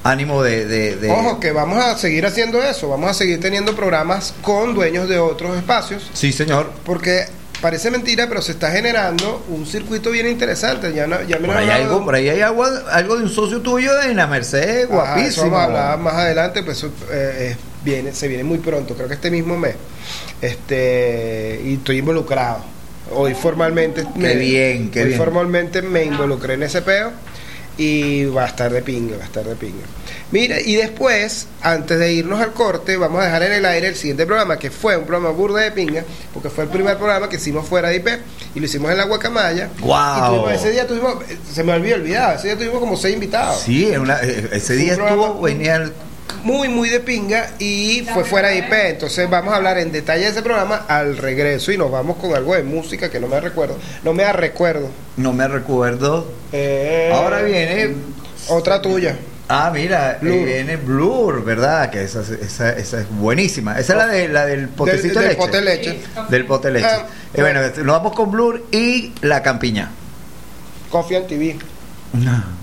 ánimo de, de- de- Ojo, que vamos a seguir haciendo eso, vamos a seguir teniendo programas con dueños de otros espacios. Sí, señor. Porque parece mentira, pero se está generando un circuito bien interesante. Ya, no, ya me Por ahí, hay hablado- algo, por ahí hay algo, algo de un socio tuyo en la Merced, Ajá, eso guapísimo. vamos a hablar más adelante, pues eso, eh, es- viene, se viene muy pronto, creo que este mismo mes. Este, y estoy involucrado. Hoy formalmente Qué bien, qué hoy bien. formalmente me involucré en ese peo y va a estar de pinga, va a estar de pinga. Mira, y después, antes de irnos al corte, vamos a dejar en el aire el siguiente programa, que fue un programa burda de pinga, porque fue el primer programa que hicimos fuera de IP y lo hicimos en la Guacamaya. Y tuvimos- ese día tuvimos, se me olvidó olvidar, ese día tuvimos como seis invitados Sí, una- eh, ese día estuvo, venía muy, muy de pinga y fue fuera de IP. Entonces vamos a hablar en detalle de ese programa al regreso y nos vamos con algo de música que no me recuerdo. No me recuerdo. no me recuerdo. Eh, Ahora viene, Otra tuya. ah, mira, eh, Blur. viene Blur, ¿verdad? Que esa, esa, esa es buenísima. Esa es la, de, la del potecito Del- de del leche. pote leche. Del pote de leche. Ah, Eh, bueno, nos vamos con Blur y la campiña. Coffee and TV. Thank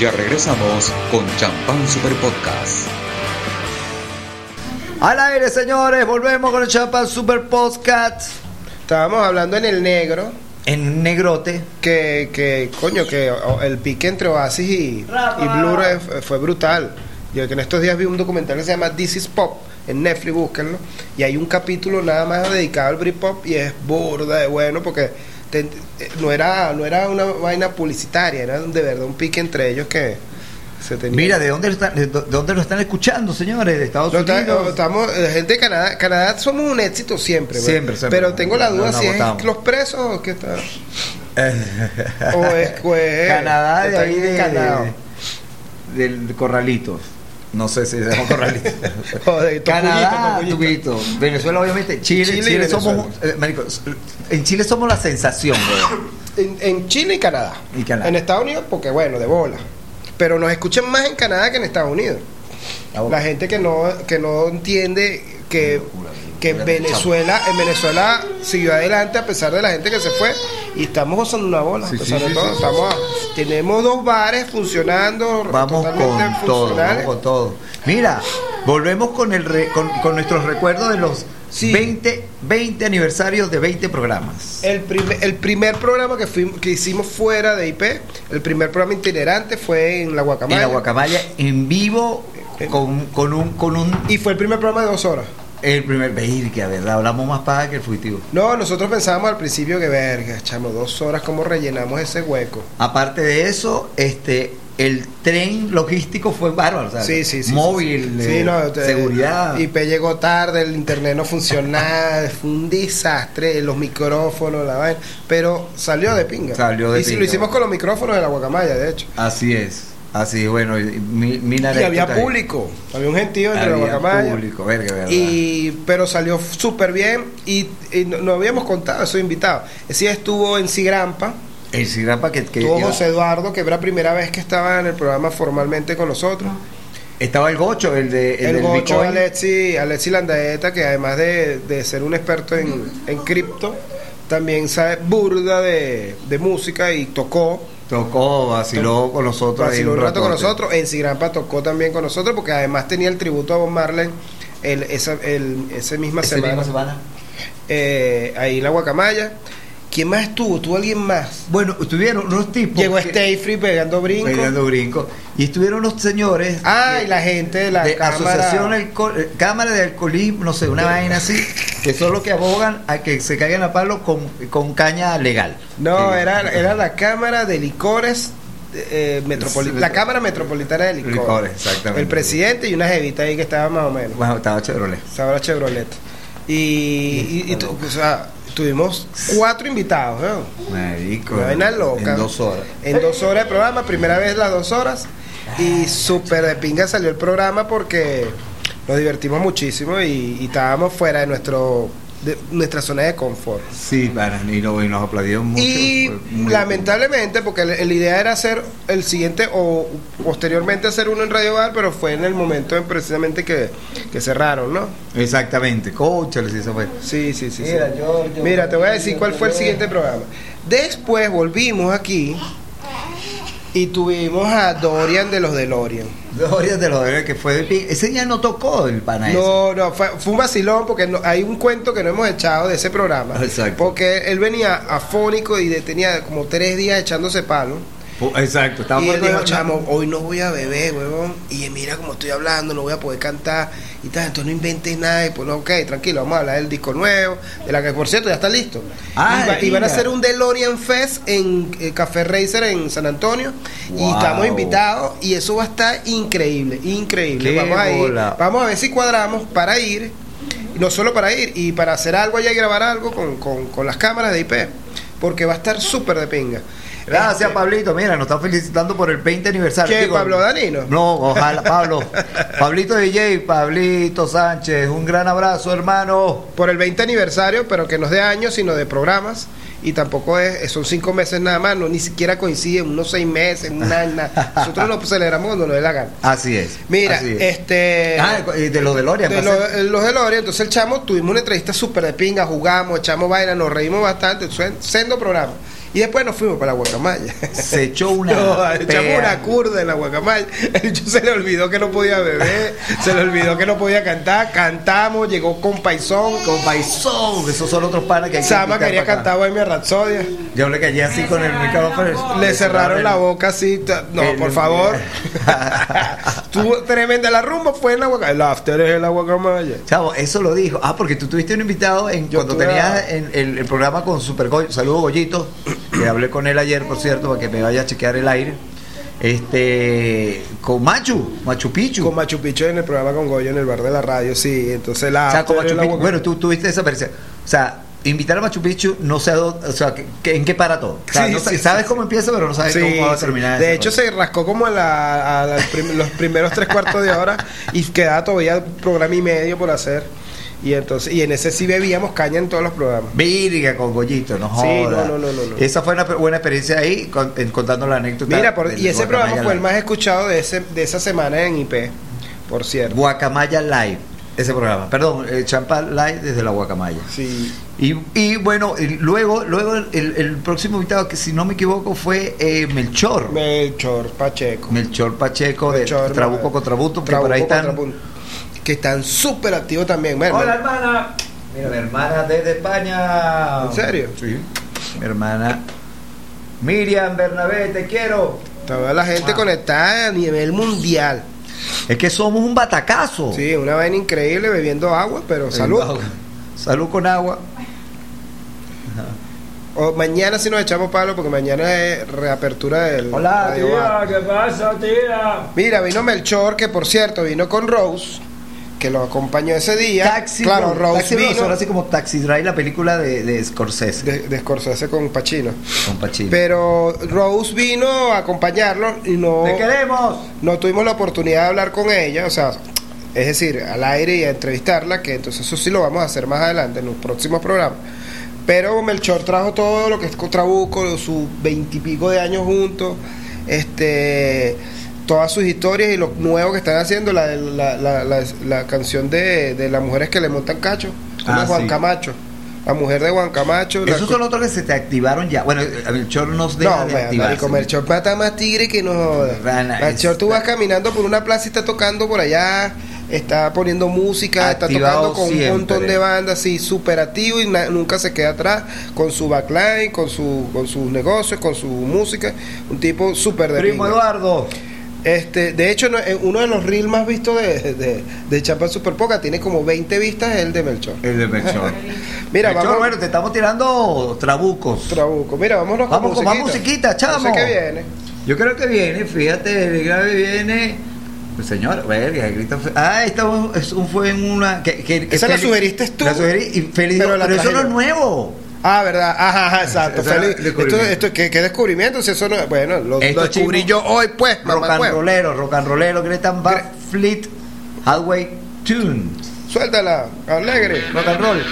Ya regresamos con Champán Super Podcast. Al aire, señores, volvemos con el Champán Super Podcast Estábamos hablando en el negro, en negrote. que, que coño, que el pique entre Oasis y, y Blur fue, brutal. Yo que en estos días vi un documental que se llama This is Pop en Netflix, búsquenlo. Y hay un capítulo nada más dedicado al Britpop y es burda de bueno porque no era no era una vaina publicitaria, era de verdad un pique entre ellos que se tenía. Mira, ¿de dónde, están, de dó- de dónde lo están escuchando, señores? De Estados No, Unidos. estamos, eh, gente de Canadá, Canadá somos un éxito siempre. Siempre, siempre. pero tengo la duda no si es los presos o qué está. o es, o es- Canadá de ahí de, Canadá. de- del Corralitos. No sé si se llama Corralitos. O de Tocullito, Canadá. Venezuela, obviamente. Chile, Chile Chile, somos. eh, marico, en Chile somos la sensación. En, en Chile y Canadá. Y Canadá. En Estados Unidos, porque bueno, de bola. Pero nos escuchan más en Canadá que en Estados Unidos. La gente que no, que no entiende que, que en Venezuela, en Venezuela siguió adelante a pesar de la gente que se fue y estamos gozando una bola, Sí, a pesar sí, de todo. sí. Estamos, tenemos dos bares funcionando Vamos con todo, vamos con todo. Mira, volvemos con el re- con, con nuestros recuerdos de los Sí. 20, 20 aniversarios de 20 programas. El primer, el primer programa que, fuimos, que hicimos fuera de IP, el primer programa itinerante fue en La Guacamaya. En la Guacamaya en vivo con, con un con un Y fue el primer programa de dos horas. El primer que verdad, hablamos más paja que el fugitivo. No, nosotros pensábamos al principio que, verga, echamos dos horas, ¿cómo rellenamos ese hueco? Aparte de eso, este el tren logístico fue bárbaro, Sí, sí, sí. móvil, sí, eh, no, te- seguridad. IP llegó tarde, el internet no funcionaba, fue un desastre, los micrófonos, la vaina. Pero salió de pinga. Salió de y sí, lo pinga. hicimos con los micrófonos de la Guacamaya, de hecho. Así es. Así, bueno, y mi, había público, había un gentío entre la Había Guacamaya. público, verga, verdad. Y, pero salió súper bien y, y no, no habíamos contado, esos invitados. Ese día estuvo en Sigrampa, el Cigrapa que, que estuvo José Eduardo, que era la primera vez que estaba en el programa formalmente con nosotros. estaba el Gocho, el de el, El, del Gocho Bitcoin. Alexi, Alexi Landaeta, que además de, de ser un experto en, en cripto, también sabe burda de, de música y tocó. Tocó, vaciló con nosotros. ahí Vaciló un rato con nosotros. En Sigrampa tocó también con nosotros, porque además tenía el tributo a Bob Marley el, esa, el, esa misma Ese semana. misma semana. eh, ahí en la Guacamaya. ¿Quién más estuvo? ¿Tuvo alguien más? Bueno, estuvieron unos tipos. Llegó que- Stay Free pegando brincos. pegando brinco. Y estuvieron unos señores. Ah, y la gente de la de cámara. Asociación Alco- eh, Cámara de Alcoholismo, no sé, una vaina así, que son los que abogan a que se caigan a palo con, con caña legal. No, Eh, era, era la Cámara de Licores eh, Metropoli- La Cámara Metropolitana de Licores. Licores, exactamente. El presidente y una jevita ahí que estaba más o menos. Bueno, estaba Chevrolet. Sabra Chevrolet. Y, y, y tu- o sea, tuvimos cuatro invitados, ¿no? Marico. Una vaina loca. En dos horas. En dos horas de programa, primera vez las dos horas. Y súper de pinga salió el programa porque nos divertimos muchísimo y, y estábamos fuera de nuestro de nuestra zona de confort. Sí, para, y, lo- y nos aplaudieron mucho. Y muy- lamentablemente, porque la, la idea era hacer el siguiente o posteriormente hacer uno en Radio Bar, pero fue en el momento en precisamente que, que cerraron, ¿no? Exactamente, cóchale, si eso fue. Sí, sí, sí. sí. Mira, yo- yo- Mira, te voy a decir cuál fue el siguiente programa. Después volvimos aquí y tuvimos a Dorian de los DeLorean. Gloria de los que fue Ese día no tocó el pana. No, no, fue, fue un vacilón porque no- hay un cuento que no hemos echado de ese programa. Exacto. Porque él venía afónico y de- tenía como tres días echándose palo. Exacto, estaba y él dijo, chamo, hoy no voy a beber, huevón. Y mira como estoy hablando, no voy a poder cantar y tal. Entonces no inventes nada. Y pues, no, ok, tranquilo, vamos a hablar del disco nuevo, de la que por cierto ya está listo. Ah, Iba- iban a hacer un DeLorean Fest en eh, Café Racer en San Antonio. Y estamos invitados y eso va a estar increíble, increíble. Qué Vamos a ir, vamos a ver si cuadramos para ir. Y no solo para ir, y para hacer algo allá y grabar algo con, con, con las cámaras de IP. Porque va a estar súper de pinga. Gracias, Pablito. Mira, nos está felicitando por el 20 aniversario. ¿Qué, Pablo Danino? No, ojalá, Pablo. Pablito DJ, Pablito Sánchez, un gran abrazo, hermano. por el 20 aniversario, pero que no es de años, sino de programas. Y tampoco es, son cinco meses nada más, no ni siquiera coinciden, unos seis meses, un año, nada. Nosotros lo celebramos cuando nos dé la gana. Así es. Mira, así es. este. Ah, de los de Loria. de lo- eh, los de Loria, entonces el chamo tuvimos una entrevista súper de pinga, jugamos, echamos vaina, nos reímos bastante, sendo programa. Y después nos fuimos para la guacamaya. Se echó una. No, echamos una curda en la guacamaya. El bicho se le olvidó que no podía beber, se le olvidó que no podía cantar. Cantamos, llegó con Paisón. Con Paisón, esos son otros panas que hay que Sama invitar quería cantar Bohemia Rhapsodia. Yo le callé así con el micrófono. Le cerraron la boca así. No, por favor. Tuvo tremenda la rumba, fue en la guacamaya. El after es en la guacamaya. Chavo, eso lo dijo. Ah, porque tú tuviste un invitado en, cuando tenías el, programa con Super Goyo. Saludos, Goyito. Que hablé con él ayer, por cierto, para que me vaya a chequear el aire. Este. Con Machu, Machu Picchu. Con Machu Picchu en el programa con Goyo en el bar de la radio, sí. Entonces la o sea, con Machu Picchu. Bueno, tú tuviste esa experiencia. O sea, invitar a Machu Picchu, no sé a dónde- o sea, que- que- en qué para todo. O sea, Sí, no sabes sí. cómo empieza, pero no sabes cómo va a sí. terminar. De hecho, cosa. se rascó como a, la- a la prim- los primeros tres cuartos de hora y quedaba todavía programa y medio por hacer. Y entonces y en ese sí bebíamos caña en todos los programas. Virga con Goyito, no Sí, jodas. no, no, no, no, no. Esa fue una buena experiencia ahí, con- contando la anécdota. Mira, por- y ese programa fue el más escuchado de ese de esa semana en IP, por cierto. Guacamaya Live, ese programa. Perdón, eh, Champal Live desde la Guacamaya. Sí. Y, y bueno, luego, luego el, el próximo invitado, que si no me equivoco, fue eh, Melchor. Melchor Pacheco. Melchor Pacheco de Trabuco no, contra Buto, que Trabuco por ahí están. Que están súper activos también. Hola, hermana. Mira, mi hermana desde España. ¿En serio? Sí. Mi hermana Miriam Bernabé, te quiero. toda la gente Ah. conectada a nivel mundial. Es que somos un batacazo. Sí, una vaina increíble bebiendo agua, pero salud. Salud con agua. O mañana sí nos echamos palo porque mañana es reapertura del Hola, tía, ¿qué pasa, tía? Mira, vino Melchor, que por cierto vino con Rose, que lo acompañó ese día. Taxi, claro. Rose Taxi vino suena así como Taxi Drive, la película de, de Scorsese. de, de Scorsese con Pacino. Con Pacino. Pero Rose vino a acompañarlo y no, ¡Te queremos! no tuvimos la oportunidad de hablar con ella, o sea, es decir, al aire y a entrevistarla, que entonces eso sí lo vamos a hacer más adelante en los próximos programas. Pero Melchor trajo todo lo que es Trabuco, sus veintipico de años juntos, este todas sus historias y lo nuevo que están haciendo, la, la, la, la, la canción de, de las mujeres que le montan cacho, como Ah, Juan sí. Camacho, la mujer de Juan Camacho. Esos son otros que se te activaron ya. Bueno, a Melchor nos deja no, de activarse. marico, Melchor mata más tigre que no joda. Melchor, tú vas caminando por una plaza y está tocando por allá, está poniendo música, está tocando con siempre. un montón de bandas, así, súper activo y nunca se queda atrás con su backline, con, su, con sus negocios, con su música. Un tipo súper de Primo. Eduardo. Este, de hecho, en uno de los reels más vistos de, de, de Champa Super Poca tiene como 20 vistas, el de Melchor. El de Melchor. Mira, Melchor, vamos. bueno, te estamos tirando trabucos. Trabuco. Mira, vámonos Vamos con más musiquita, chamo. No sé qué viene. Yo creo que viene, fíjate, el grave viene. Pues señor, verga, fe- Ah, esta fue- es un- fue en una. Que, que- que Esa la sugeriste tú. La sugerí y Feli dijo, Pero la pero eso no trajeron". es nuevo. Ah, ¿verdad? Ajá, ajá, exacto. Feliz. Esto, esto, ¿qué, qué descubrimiento? Si eso no, bueno, lo, Esto lo descubrí yo hoy, pues, Rock mamá. and huevo. rollero, rock and rollero, Greta Van Fleet, Highway Tune. Suéltala, alegre. Rock and roll.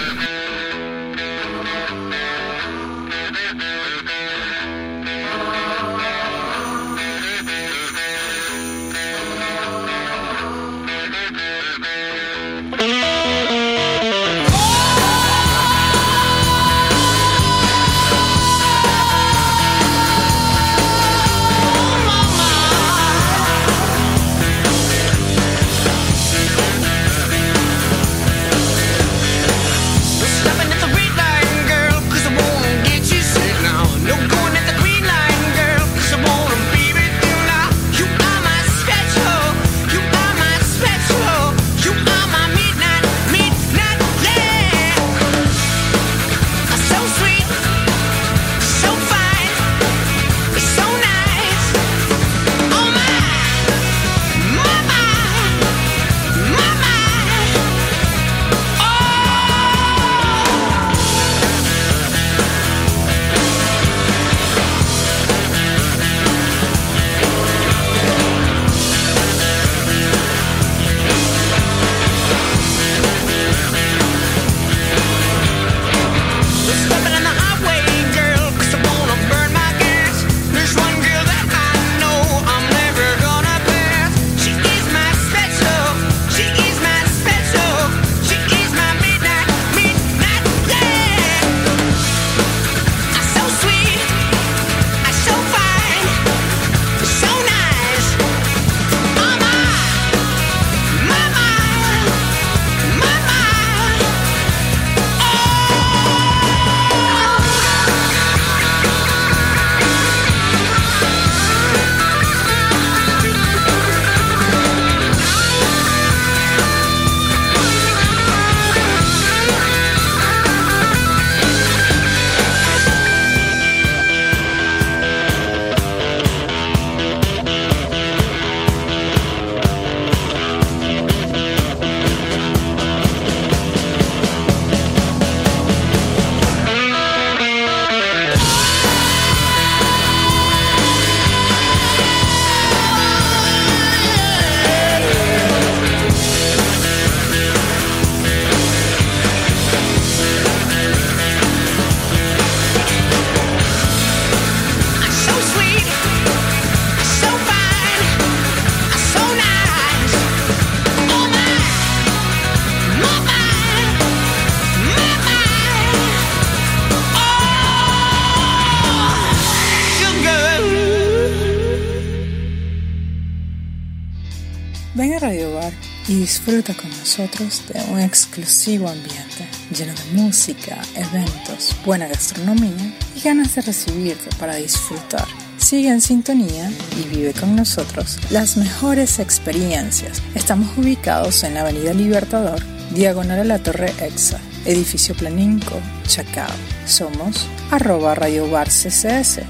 Y disfruta con nosotros de un exclusivo ambiente lleno de música, eventos, buena gastronomía y ganas de recibirte para disfrutar. Sigue en sintonía y vive con nosotros las mejores experiencias. Estamos ubicados en la Avenida Libertador, diagonal a la Torre EXA, edificio Planinco, Chacao. Somos arroba Radio Bar CCS.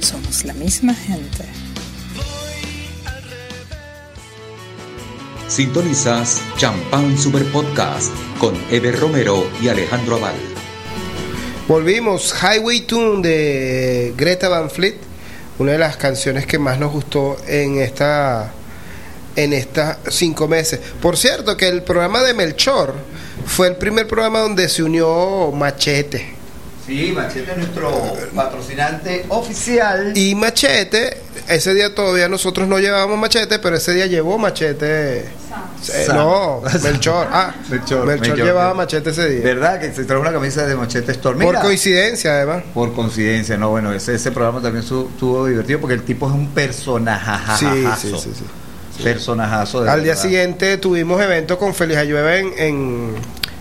Somos la misma gente. Sintonizas Champán Super Podcast con Ever Romero y Alejandro Aval. Volvimos, Highway Tune de Greta Van Fleet, una de las canciones que más nos gustó en esta en estas cinco meses. Por cierto, que el programa de Melchor fue el primer programa donde se unió Machete. Sí, Machete es nuestro patrocinante oficial. Y Machete, ese día todavía nosotros no llevábamos Machete, pero ese día llevó Machete. No, Melchor. Ah, Melchor, Melchor, Melchor. llevaba Machete ese día. ¿Verdad? Que se trajo una camisa de Machete Storm. Por coincidencia, además. Por coincidencia, no, bueno, ese, ese programa también estuvo divertido porque el tipo es un personajazo. Sí, sí, sí, sí. Personajazo de Al día siguiente tuvimos evento con Feliz Ayueva en, en,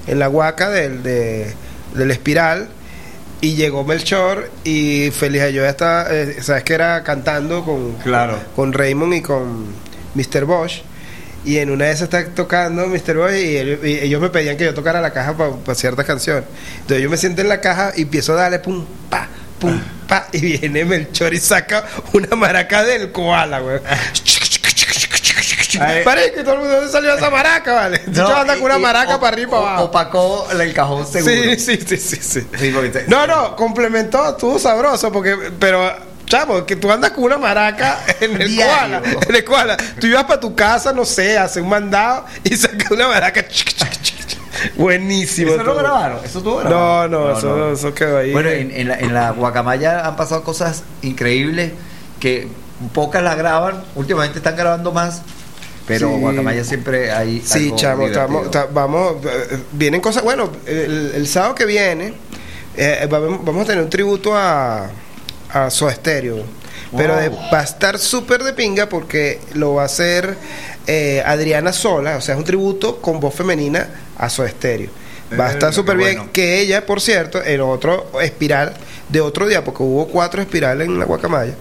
en la Huaca del, de- del Espiral y llegó Melchor y Feliz Ayueva está, eh, sabes que era cantando con, Claro. con Raymond y con Mr. Bosch y en una de esas está tocando Mr. Bosch y, él- y ellos me pedían que yo tocara la caja para ciertas canciones. Entonces yo me siento en la caja y empiezo a darle pum, pa, pum, pa y viene Melchor y saca una maraca del koala, güey. Parece que todo el mundo salió esa maraca, ¿vale? No, No, anda y- con una maraca para arriba o- abajo. Opacó el cajón seguro. Sí, sí, sí, sí, sí. No, no, complementó, estuvo sabroso, porque, pero, chavo, que tú andas con una maraca en el Diario. koala, en el koala. Tú ibas para tu casa, no sé, hacer un mandado y sacas una maraca. Buenísimo. ¿Eso lo todo. grabaron? ¿Eso estuvo No, grabado? no, eso, eso quedó ahí. Bueno, en, en la, en la Guacamaya han pasado cosas increíbles que pocas las graban. Últimamente están grabando más. Pero Sí. Guacamaya siempre hay. Sí, algo divertido. estamos, ta- vamos, eh, vienen cosas, bueno, el, el sábado que viene eh, vamos a tener un tributo a, a Soda Stereo, pero de- Wow. va a estar súper de pinga porque lo va a hacer eh, Adriana Sola, o sea, es un tributo con voz femenina a Soda Stereo. Va a Verga, estar súper bien, bueno. que ella, por cierto, en otro espiral de otro día, porque hubo cuatro espirales en la Guacamaya,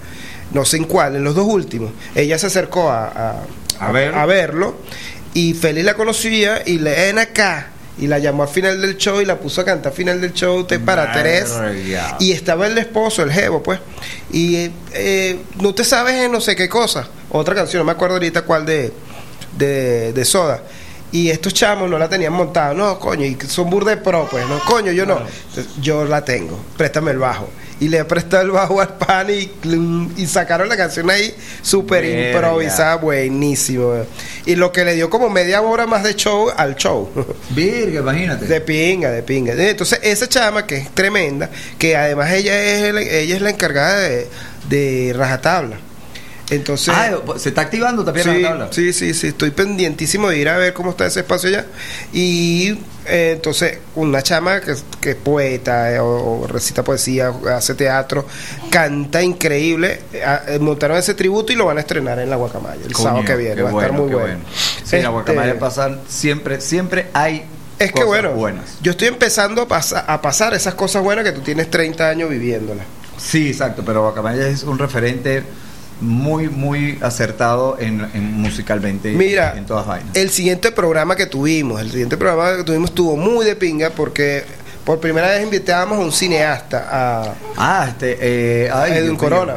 no sé en cuál, en los dos últimos, ella se acercó a, a, A ver. a verlo y Feli la conocía y le ven acá y la llamó al final del show y la puso a cantar al final del show te para. Teresa y estaba el esposo el jevo pues. Y eh, eh, no te sabes en no sé qué cosa. Otra canción no me acuerdo ahorita cuál de de, de soda. Y estos chamos no la tenían montada. No coño y son burde pro pues no coño yo no. Entonces, yo la tengo. Préstame el bajo y le prestó el bajo al pan y, y sacaron la canción ahí súper improvisada buenísimo. Y lo que le dio como media hora más de show al show. Virga, imagínate. de pinga de pinga. Entonces esa chama que es tremenda que además ella es el- ella es la encargada de, de rajatabla entonces ah, se está activando también Sí, la tabla. sí, sí, sí, estoy pendientísimo de ir a ver cómo está ese espacio allá. Y eh, entonces, una chama que, que es poeta eh, o, o recita poesía, hace teatro, canta increíble. eh, ah, montaron ese tributo y lo van a estrenar en la Guacamaya el Coño, sábado que viene. Va a estar bueno, muy qué bueno. Sí, la Este, Guacamaya pasan siempre, siempre hay Es que cosas bueno, buenas. yo estoy empezando a, pasa- a pasar esas cosas buenas que tú tienes 30 años viviéndolas. Sí, exacto, pero Guacamaya es un referente muy, muy acertado en, en musicalmente Mira, en todas vainas. el siguiente programa que tuvimos, el siguiente programa que tuvimos estuvo muy de pinga porque por primera vez invitábamos a un cineasta, a Ah, este, eh, ay, Edwin. Corona.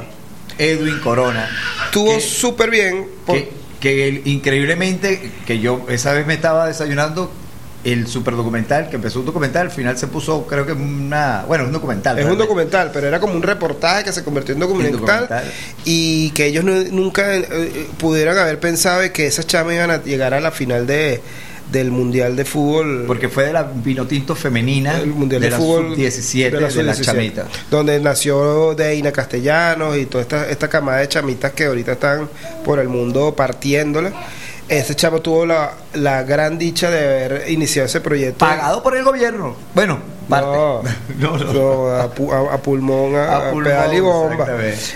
Edwin Corona. Estuvo súper bien. por- Que, que increíblemente, que yo esa vez me estaba desayunando el superdocumental, que empezó un documental, al final se puso, creo que una, bueno, un documental. es un documental, pero era como un reportaje que se convirtió en documental, documental. y que ellos no- nunca eh, eh, pudieran haber pensado de que esas chamas iban a llegar a la final de del mundial de fútbol. Porque fue de la Vinotinto femenina, el mundial de, de, la fútbol sub-17 de, la sub-17, chamitas. donde nació Deina Castellanos y toda esta, esta camada de chamitas que ahorita están por el mundo partiéndola. Ese chavo tuvo la, la gran dicha de haber iniciado ese proyecto. Pagado por el gobierno. Bueno, Parte. No, No, no. no, a, pu- a- a pulmón, a, A a pulmón, pedal y bomba.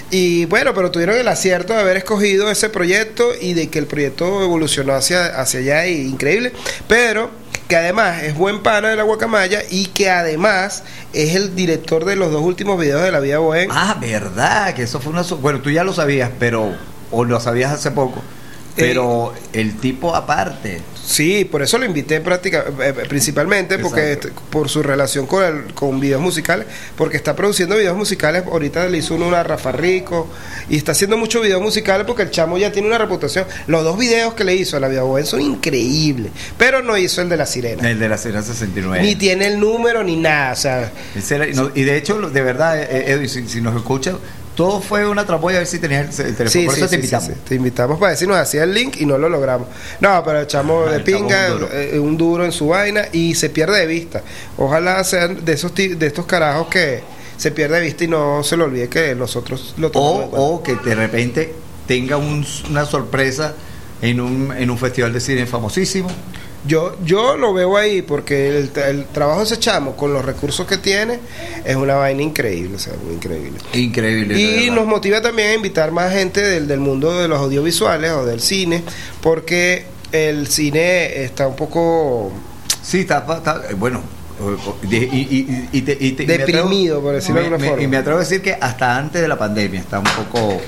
Y bueno, pero tuvieron el acierto de haber escogido ese proyecto y de que el proyecto evolucionó hacia, hacia allá y increíble. Pero que además es buen pana de la guacamaya y que además es el director de los dos últimos videos de la vida bohem. Ah, verdad, que eso fue una... Bueno, tú ya lo sabías, pero... O lo sabías hace poco. Pero el tipo aparte. Sí, por eso lo invité práctica, eh, principalmente porque este, por su relación con el, con videos musicales, porque está produciendo videos musicales, ahorita le hizo uno a Rafa Rico y está haciendo muchos videos musicales porque el chamo ya tiene una reputación. Los dos videos que le hizo a la vida Bohem son increíbles, pero no hizo el de la sirena. El de la Sirena 69. Ni tiene el número ni nada, o sea, Ese era- no, y de hecho, de verdad, eh, Edwin, si, si nos escuchas, todo fue una trapoya a ver si tenías el, el teléfono. Sí, Por sí, eso te sí, invitamos. Te invitamos para decirnos hacía el link y no lo logramos. No, pero el chamo Ah, de el pinga, un duro. eh, un duro en su vaina y se pierde de vista. Ojalá sean de esos de estos carajos que se pierde de vista y no se le olvide que nosotros lo O, tomamos. cuenta. o que de repente tenga un- una sorpresa en un, en un festival de cine famosísimo. Yo, yo lo veo ahí porque el, el trabajo de ese chamo con los recursos que tiene es una vaina increíble, o sea, muy increíble. Increíble. Y nos motiva también a invitar más gente del, del mundo de los audiovisuales o del cine, porque el cine está un poco Sí, está, está- eh, bueno. y, y- y te- y te- Deprimido, atrevo- por decirlo de alguna me- forma. Y me atrevo a decir que hasta antes de la pandemia está un poco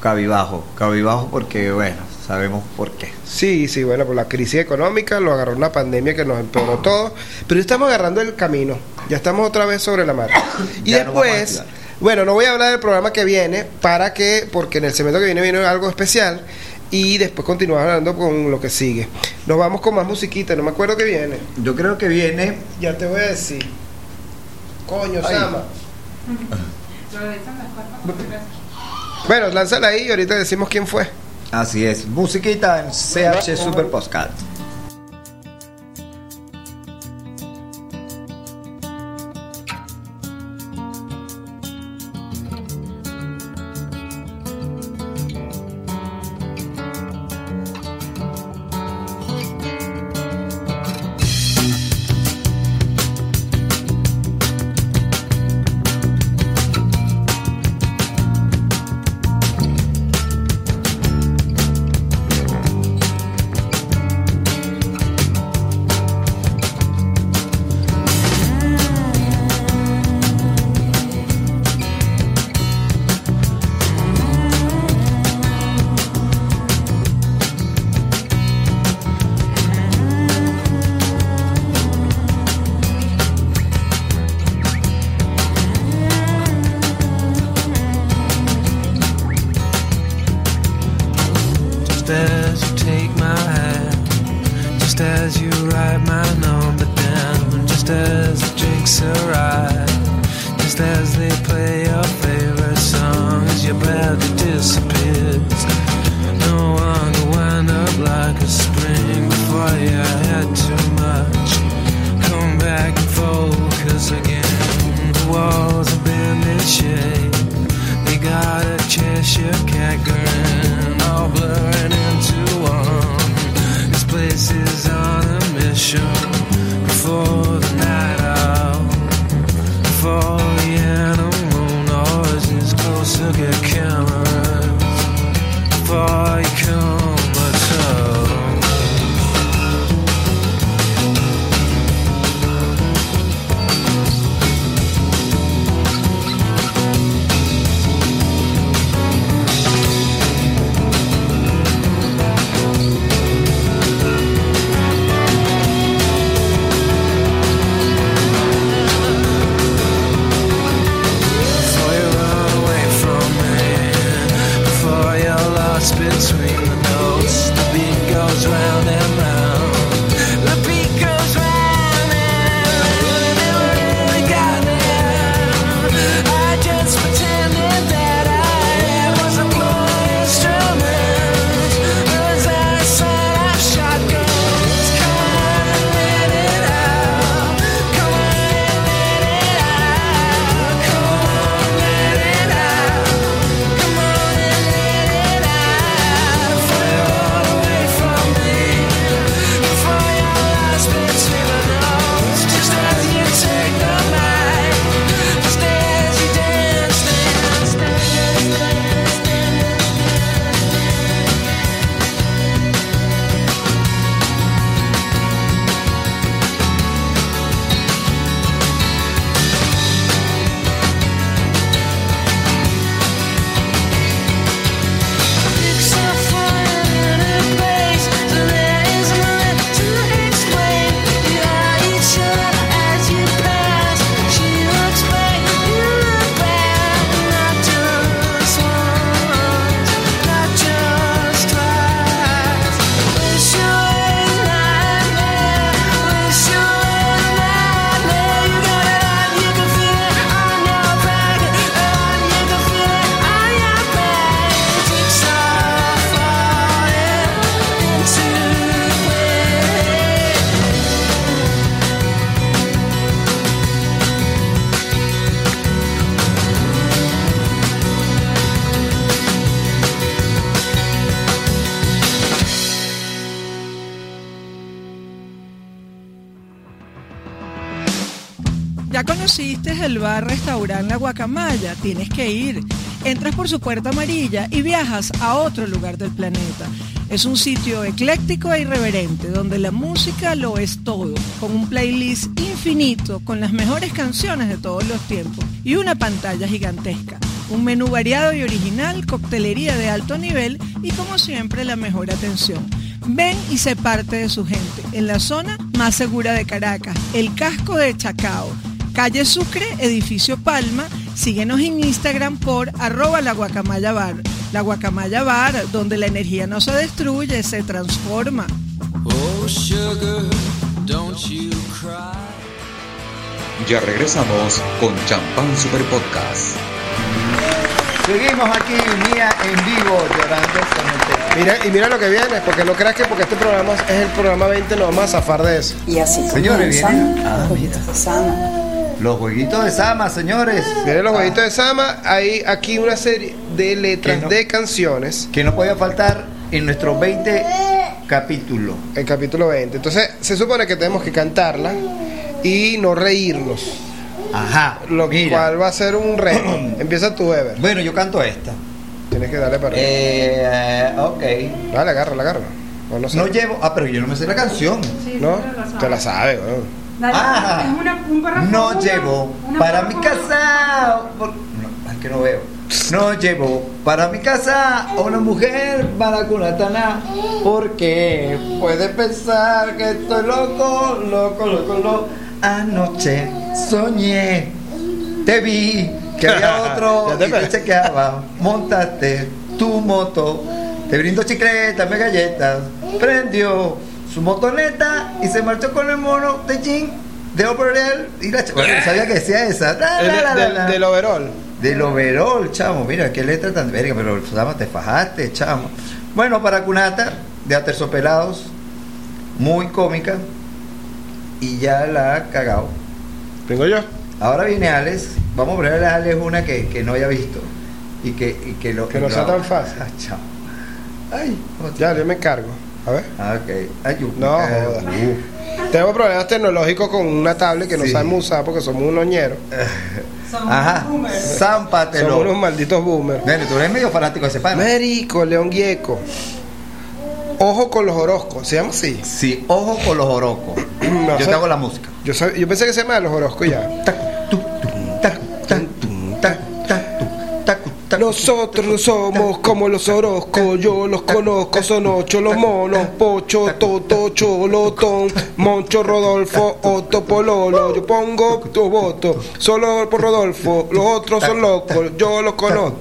cabibajo. Cabibajo porque, bueno, sabemos por qué. Sí, sí, bueno, por la crisis económica lo agarró una pandemia que nos empeoró todo, pero estamos agarrando el camino, ya estamos otra vez sobre la marcha. Y después, bueno, no voy a hablar del programa que viene, para que, porque en el segmento que viene viene algo especial, y después continuamos hablando con lo que sigue. Nos vamos con más musiquita, no me acuerdo qué viene. Yo creo que viene. Ya te voy a decir. Coño, Ay. Sama. Bueno, lánzala ahí y ahorita decimos quién fue. Así es, musiquita en CH Super Postcard. Tienes que ir. Entras por su puerta amarilla y viajas a otro lugar del planeta. Es un sitio ecléctico e irreverente donde la música lo es todo, con un playlist infinito con las mejores canciones de todos los tiempos y una pantalla gigantesca. Un menú variado y original, coctelería de alto nivel y como siempre la mejor atención. Ven y sé parte de su gente en la zona más segura de Caracas, el casco de Chacao. Calle Sucre, edificio Palma. Síguenos en Instagram por arroba la guacamaya bar. La guacamaya bar, donde la energía no se destruye, se transforma. Oh, sugar, don't you cry. Ya regresamos con Champán Super Podcast. Seguimos aquí, Mía en vivo, llorando cementerio. Mira, y mira lo que viene, porque no creas que porque este programa es el programa 20 nos vamos a zafar de eso. Y así Señores, viene- ah, Sama. Los jueguitos de Sama, señores. Miren los jueguitos de Sama, hay aquí una serie de letras no- de canciones, Que no podía faltar en nuestros 20 capítulos. el capítulo 20. Entonces, se supone que tenemos que cantarla y no reírnos, Ajá. lo mira. cual va a ser un reto. Empieza tu Ever. Bueno, yo canto esta. Tienes que darle para Eh, ok. Dale, agárrala, agárrala. No, no sé. No llevo. Ah, pero yo no me sé la canción. ¿No? Te la sabes, weón. Ah, es una- un párrafo, no una- llevo una para mi casa. por- No, es que no veo. No llevo para mi casa a una mujer maraculatana porque puede pensar que estoy loco, loco, loco, loco. Anoche soñé, te vi que había otro y te chequeaba, montaste tu moto, te brindo chicletas, me galletas, prendió su motoneta y se marchó con el mono de jean de overall y la ch- Bueno, sabía que decía esa. La, la, de- del- overall. Del overall, chamo. Mira, qué letra tan verga, pero chamo, te fajaste, chamo. Bueno, para Cunata, de Aterciopelados, muy cómica, y ya la ha cagado. Vengo yo. Ahora viene Alex, vamos a ponerle a Alex una que, que no haya visto, y que, y que lo Que no sea tan fácil. Ah, chamo. Ay, ¿cómo te- Ya, yo me encargo. A ver. Ah, ok. Ay, yo- No, joda. uh. Tengo problemas tecnológicos con una tablet que no sabemos usar porque somos unos ñeros. Ajá, zámpatelo. Somos unos malditos boomers. Bueno, tú eres medio fanático de ese pana. Mérico, León Gieco. Ojo con los horoscos, ¿se llama así? Sí, ojo con los orocos. No Yo sé. te hago la música. Yo, sab- yo pensé que se llama los horoscos ya. Nosotros no somos como los oroscos, yo los conozco, son ocho los monos, Pocho, Toto, Cholotón, Moncho, Rodolfo, Otto, Pololo, yo pongo tu voto, solo por Rodolfo, los otros son locos, yo los conozco.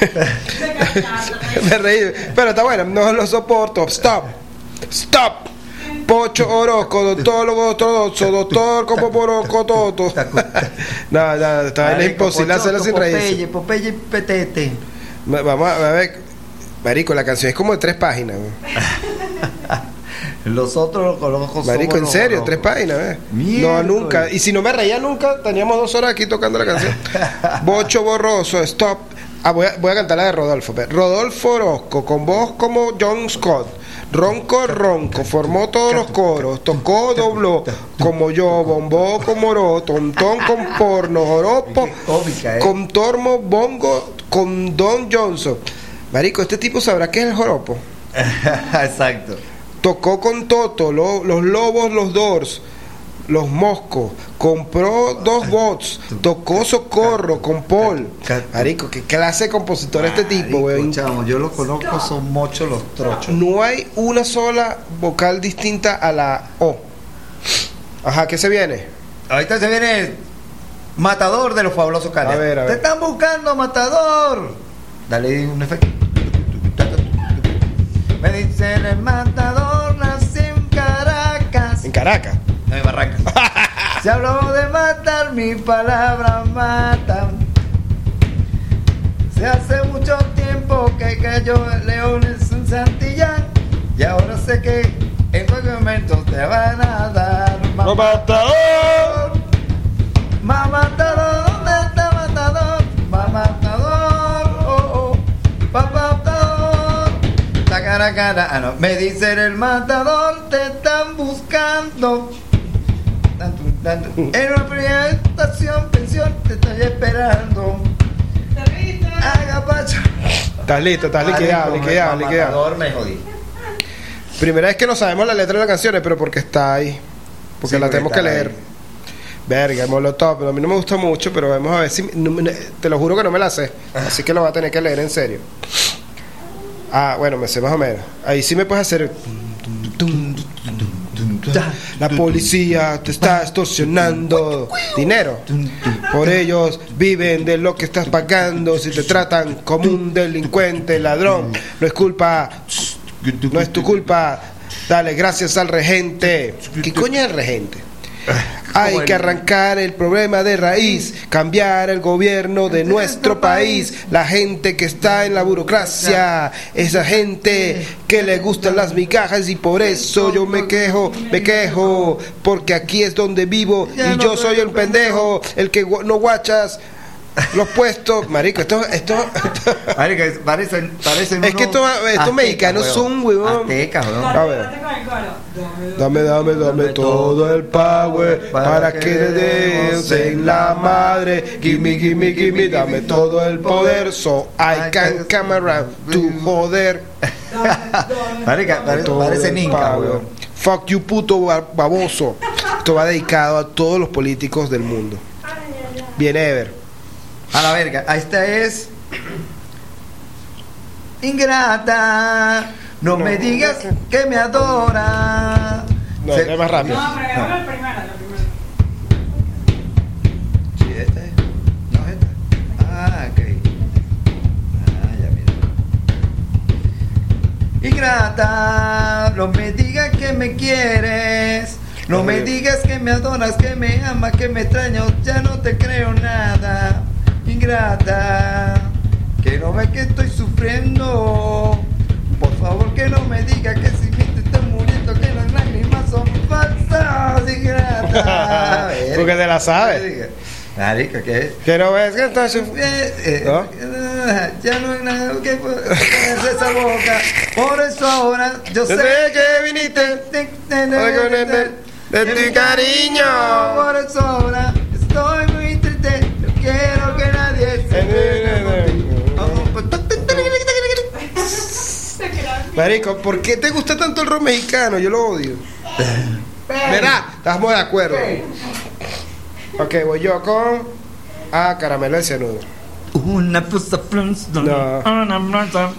Me reí, pero está bueno, no lo soporto, stop, stop. Pocho Orozco, doctor ortodoxo, doctor como Porosco Toto. No, no, vaina es imposible hacerla sin reírse. Popeye, Popeye y Petete. Va- Vamos a, ver. Marico, la canción es como de tres páginas. Los otros los conozco Marico, en serio, tres páginas, ¿ves? No, nunca. Y si no me reía nunca, teníamos dos horas aquí tocando la canción. Bocho borroso, stop. Ah, voy a, voy a cantar la de Rodolfo. Rodolfo Orozco, con voz como John Scott. Ronco, ronco, formó todos los coros, tocó, dobló, como yo, bombó como oro, tontón con porno, joropo, ¿eh? con tormo, bongo, con Don Johnson. Marico, este tipo sabrá qué es el joropo. Exacto. Tocó con Toto, lo- los Lobos, los Doors, los Moscos. Compró dos bots. Tocó Socorro con Paul. Marico, qué clase de compositor este tipo, chamo, yo los conozco, son muchos los trochos. No hay una sola vocal distinta a la O. Ajá, ¿qué se viene? Ahorita se viene matador de los fabulosos canes. A ver, a ver. Te están buscando, matador. Dale un efecto. Me dicen el matador nací en Caracas. En Caracas. No, en Barracas. Se habló de matar, mi palabra mata. Se hace mucho tiempo que cayó el leones en Santillán. Y ahora sé que en cualquier momento te van a dar. ¡Lo matador! Ma matador, ¿dónde está matador? Ma matador, oh, oh. Pa matador. Ta cara cara, ah no. Me dicen el matador, te están buscando. En una primera estación, pensión, te estoy esperando. Haga pacho. Estás listo, estás liquidado, liquidado, liquidado. mamador, me jodí. Primera vez que no sabemos la letra de las canciones, pero porque está ahí. Porque Sí, la porque tenemos que leer. ahí. Verga, Molotov, pero a mí no me gusta mucho, pero vamos a ver si... no me- te lo juro que no me la sé. Así que lo voy a tener que leer en serio. Ah, bueno, me sé más o menos. Ahí sí me puedes hacer... La policía te está extorsionando dinero. Por ellos viven de lo que estás pagando. Si te tratan como un delincuente, ladrón, no es culpa, no es tu culpa. Dale gracias al regente. ¿Qué coño es el regente? Hay que arrancar el problema de raíz, cambiar el gobierno de nuestro país, la gente que está en la burocracia, esa gente que le gustan las migajas y por eso yo me quejo, me quejo, porque aquí es donde vivo y yo soy el pendejo, el que no guachas los puestos, marico, esto, esto, Marico, parecen, parecen Es que estos- estos mexicanos son, weón. Aztecas, weón. A ver. Dame, dame, dame todo el power para que le des en la madre. Gimme, gimme, gimme, dame todo el poder. So I can come around to joder. Marica, parece ninja, weón. Fuck you, puto baboso. Esto va dedicado a todos los políticos del mundo. Bien, Ever. A la verga. Ahí esta es. Ingrata. No, me digas que me adora. No, Se- es más rápido. No, pero hagamos la primera, la primera. Sí, esta es. No, esta. Ah, ok. Ah, ya mira. Ingrata, no me digas que me quieres. No me digas que me adoras, que me amas, que me extrañas, ya no te creo nada. Ingrata, que no ves que estoy sufriendo. Por favor que no me digas que si me te estás muriendo, que las lágrimas son falsas. Ingrata. Porque te la sabes. Marica, ¿qué? Que no ves que estás suf- Eh, eh, Ya no hay nada que ponerse esa boca. Por eso ahora yo sé que viniste de tu cariño. Por eso ahora estoy muy triste. Quiero Marico, ¿por qué te gusta tanto el rock mexicano? Yo lo odio. ¿Verdad? Estamos de acuerdo. Ok, voy yo con. Ah, caramelo de cianuro. Una puta No. Una planta.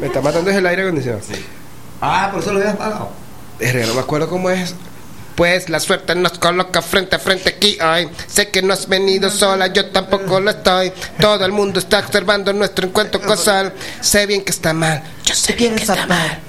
Me está matando es el aire acondicionado. Ah, por eso lo habías pagado. No me acuerdo cómo es. Pues la suerte nos coloca frente a frente aquí hoy. Sé que no has venido sola, yo tampoco lo estoy. Todo el mundo está observando nuestro encuentro casual. Sé bien que está mal, yo sé bien que está mal.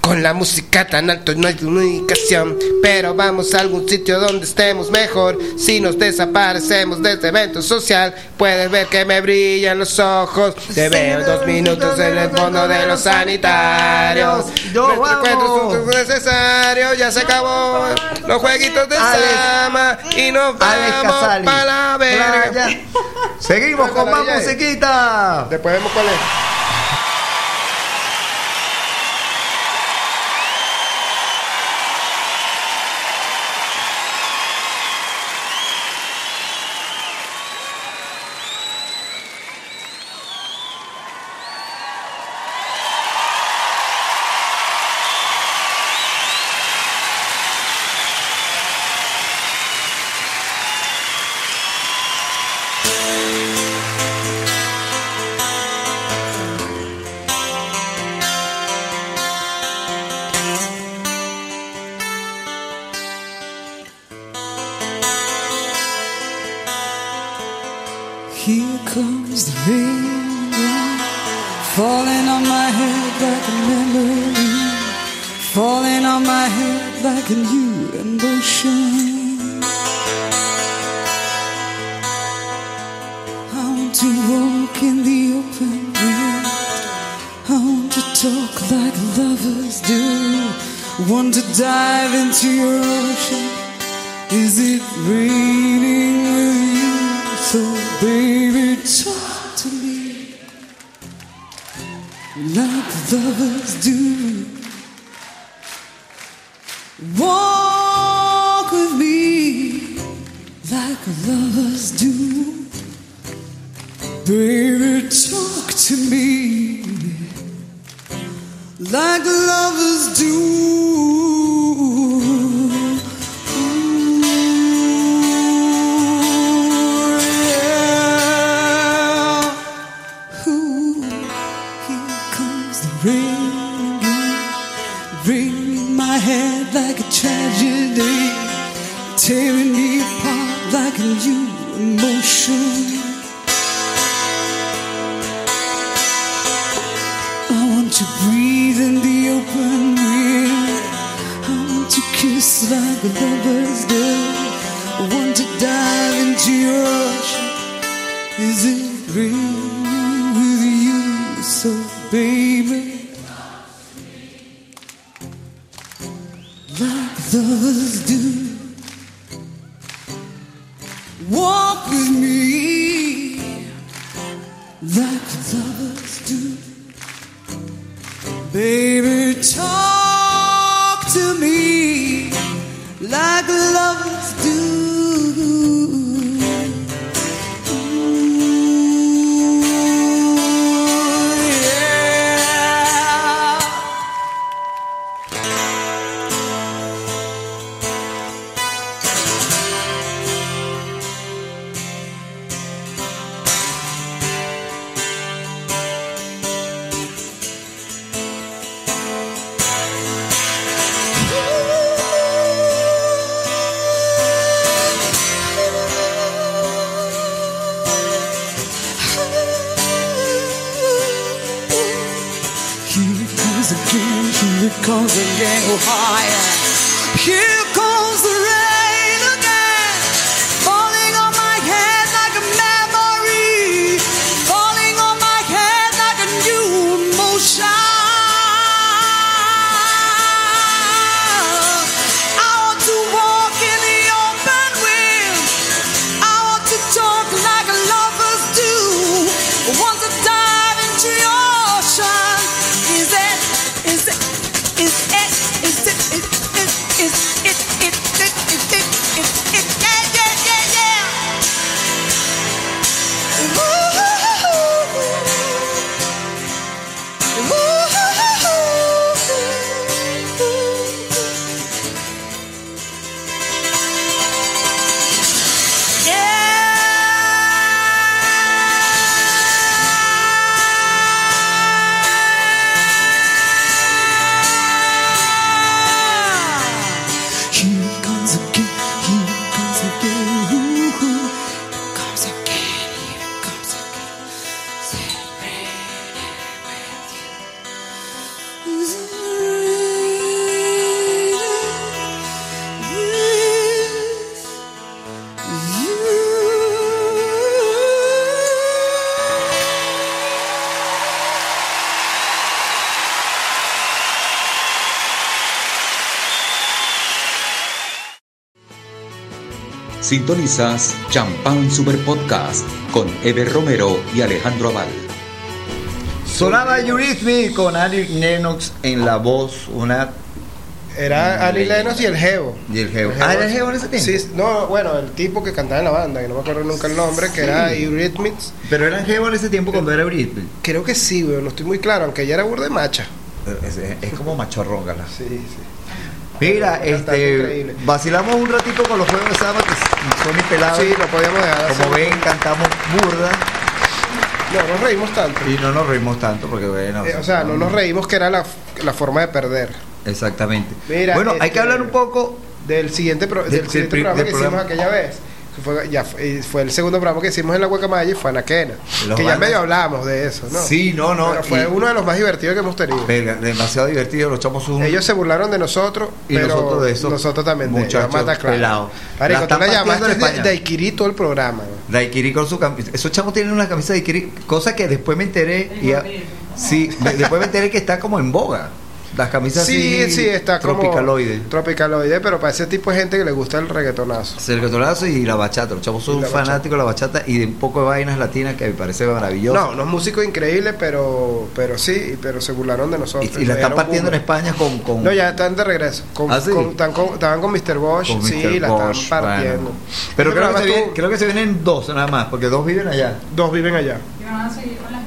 Con la música tan alto no hay comunicación, pero vamos a algún sitio donde estemos mejor. Si nos desaparecemos de este evento social, puedes ver que me brillan los ojos. Te veo dos minutos en el fondo de los sanitarios. Yo encuentro es necesario, ya se acabó los jueguitos de. Sama y nos vamos para la verga. Seguimos con más musiquita. Después vemos cuál es. Here comes the rain, falling on my head like a memory, falling on my head like a new emotion. I want to walk in the open wind. I want to talk like lovers do. Want to dive into your ocean. Is it raining baby, talk to me like lovers do. Sintonizas Champán Super Podcast con Ever Romero y Alejandro Aval. Sonaba Eurythmics con Annie Lennox en la voz, una Era Ari Lennox y el Geo. y el Geo. Ah, ¿era el Geo en ese tiempo? Sí, no, bueno, el tipo que cantaba en la banda, que no me acuerdo nunca el nombre, que era Eurythmics. Pero eran Geo en ese tiempo cuando era Eurythmics. Creo que sí, güey, no estoy muy claro, aunque ella era burda de macha. Es, es como machorrón, gala. Sí, sí. Mira, este, vacilamos un ratito con los juegos de sábado que son y pelados. Sí, no podíamos dejar de Como ven, cantamos burda No, nos reímos tanto. y no nos reímos tanto porque bueno. Eh, o sea, no nos reímos que era la, la forma de perder. Exactamente. Mira, bueno, hay este, que hablar un poco Del siguiente, pro- Del- siguiente programa del que programa. hicimos aquella vez. Fue, ya fue, y fue el segundo programa que hicimos en la Guacamaya y fue Anaquena. Los Que ya medio hablamos de eso, ¿no? Sí, no, no, Pero fue y- uno de los más divertidos que hemos tenido. Demasiado divertido, los echamos un Ellos se burlaron de nosotros, Y pero nosotros de eso, nosotros también de ellos, muchachos estar claros. pelados. Marico, La tú la llamaste de, de Ikiri todo el programa. güey. Daiquiri con su camisa. Esos chamos tienen una camisa de Daiquiri, cosa que después me enteré. Y a- sí, después me enteré que está como en boga. Las camisas Sí, así, sí, está como. tropicaloide. Tropicaloide, pero para ese tipo de gente que le gusta el reggaetonazo. Cercatorazo y la bachata. Los chavos son bachata. fanáticos de la bachata y de un poco de vainas latinas que me parece maravilloso. No, unos músicos increíbles, pero pero sí, pero se burlaron de nosotros. y, y la están un partiendo en. España con. con No, ya están de regreso. Con, ¿Ah, sí? con- están con- estaban con Mr. Bosch, con sí, Mr. la Bosch, están partiendo. bueno. Pero creo que, se viene- creo que se vienen dos nada más, porque dos viven allá. Dos viven allá. Y van a seguir con la gira.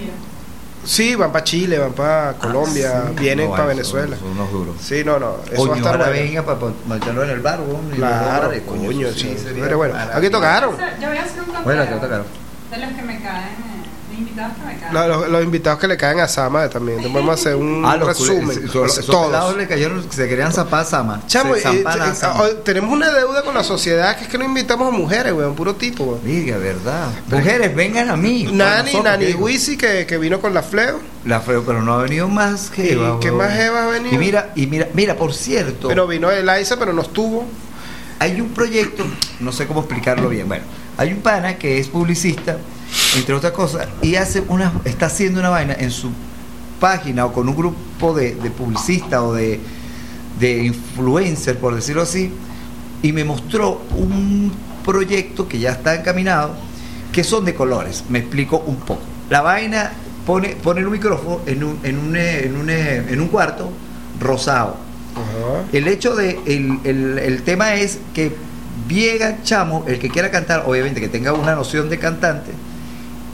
Sí, van para Chile, van para Colombia, Ah, sí. vienen No, para Venezuela. Son, son unos duros. Sí, no, no, eso va a estar ahora bueno. venga para meterlo en el bar, los Claro, dólares, coño, sí, sería pero bueno, aquí tocaron. Yo voy a hacer un conteo Bueno, te tocaron. de los que me caen, eh, invitados que me caen. No, los, los invitados que le caen a Sama también. Podemos hacer un Ah, los resumen. esos pelados todos. le cayeron, se querían zapar a Sama. Chamo, Se y- zampan a Sama. hoy tenemos una deuda con la sociedad que es que no invitamos a mujeres, weón, puro tipo, weón. Diga, verdad. Mujeres, vengan a mí. Nani, nosotros, Nani digo. Wisi que, que vino con la Fleo. La feo, pero no ha venido más Jeva. ¿Y qué weón. más Jeva ha venido? Y mira, y mira, mira, por cierto, Pero vino Eliza, pero no estuvo. hay un proyecto, no sé cómo explicarlo bien. Bueno, hay un pana que es publicista, entre otras cosas, y hace una, está haciendo una vaina en su página o con un grupo de, de publicistas o de, de influencers, por decirlo así, y me mostró un proyecto que ya está encaminado, que son de colores. Me explico un poco. La vaina pone, pone un micrófono en un, en un, en un, en un cuarto rosado. El hecho de, el, el- el tema es que llega chamo, el que quiera cantar, obviamente que tenga una noción de cantante,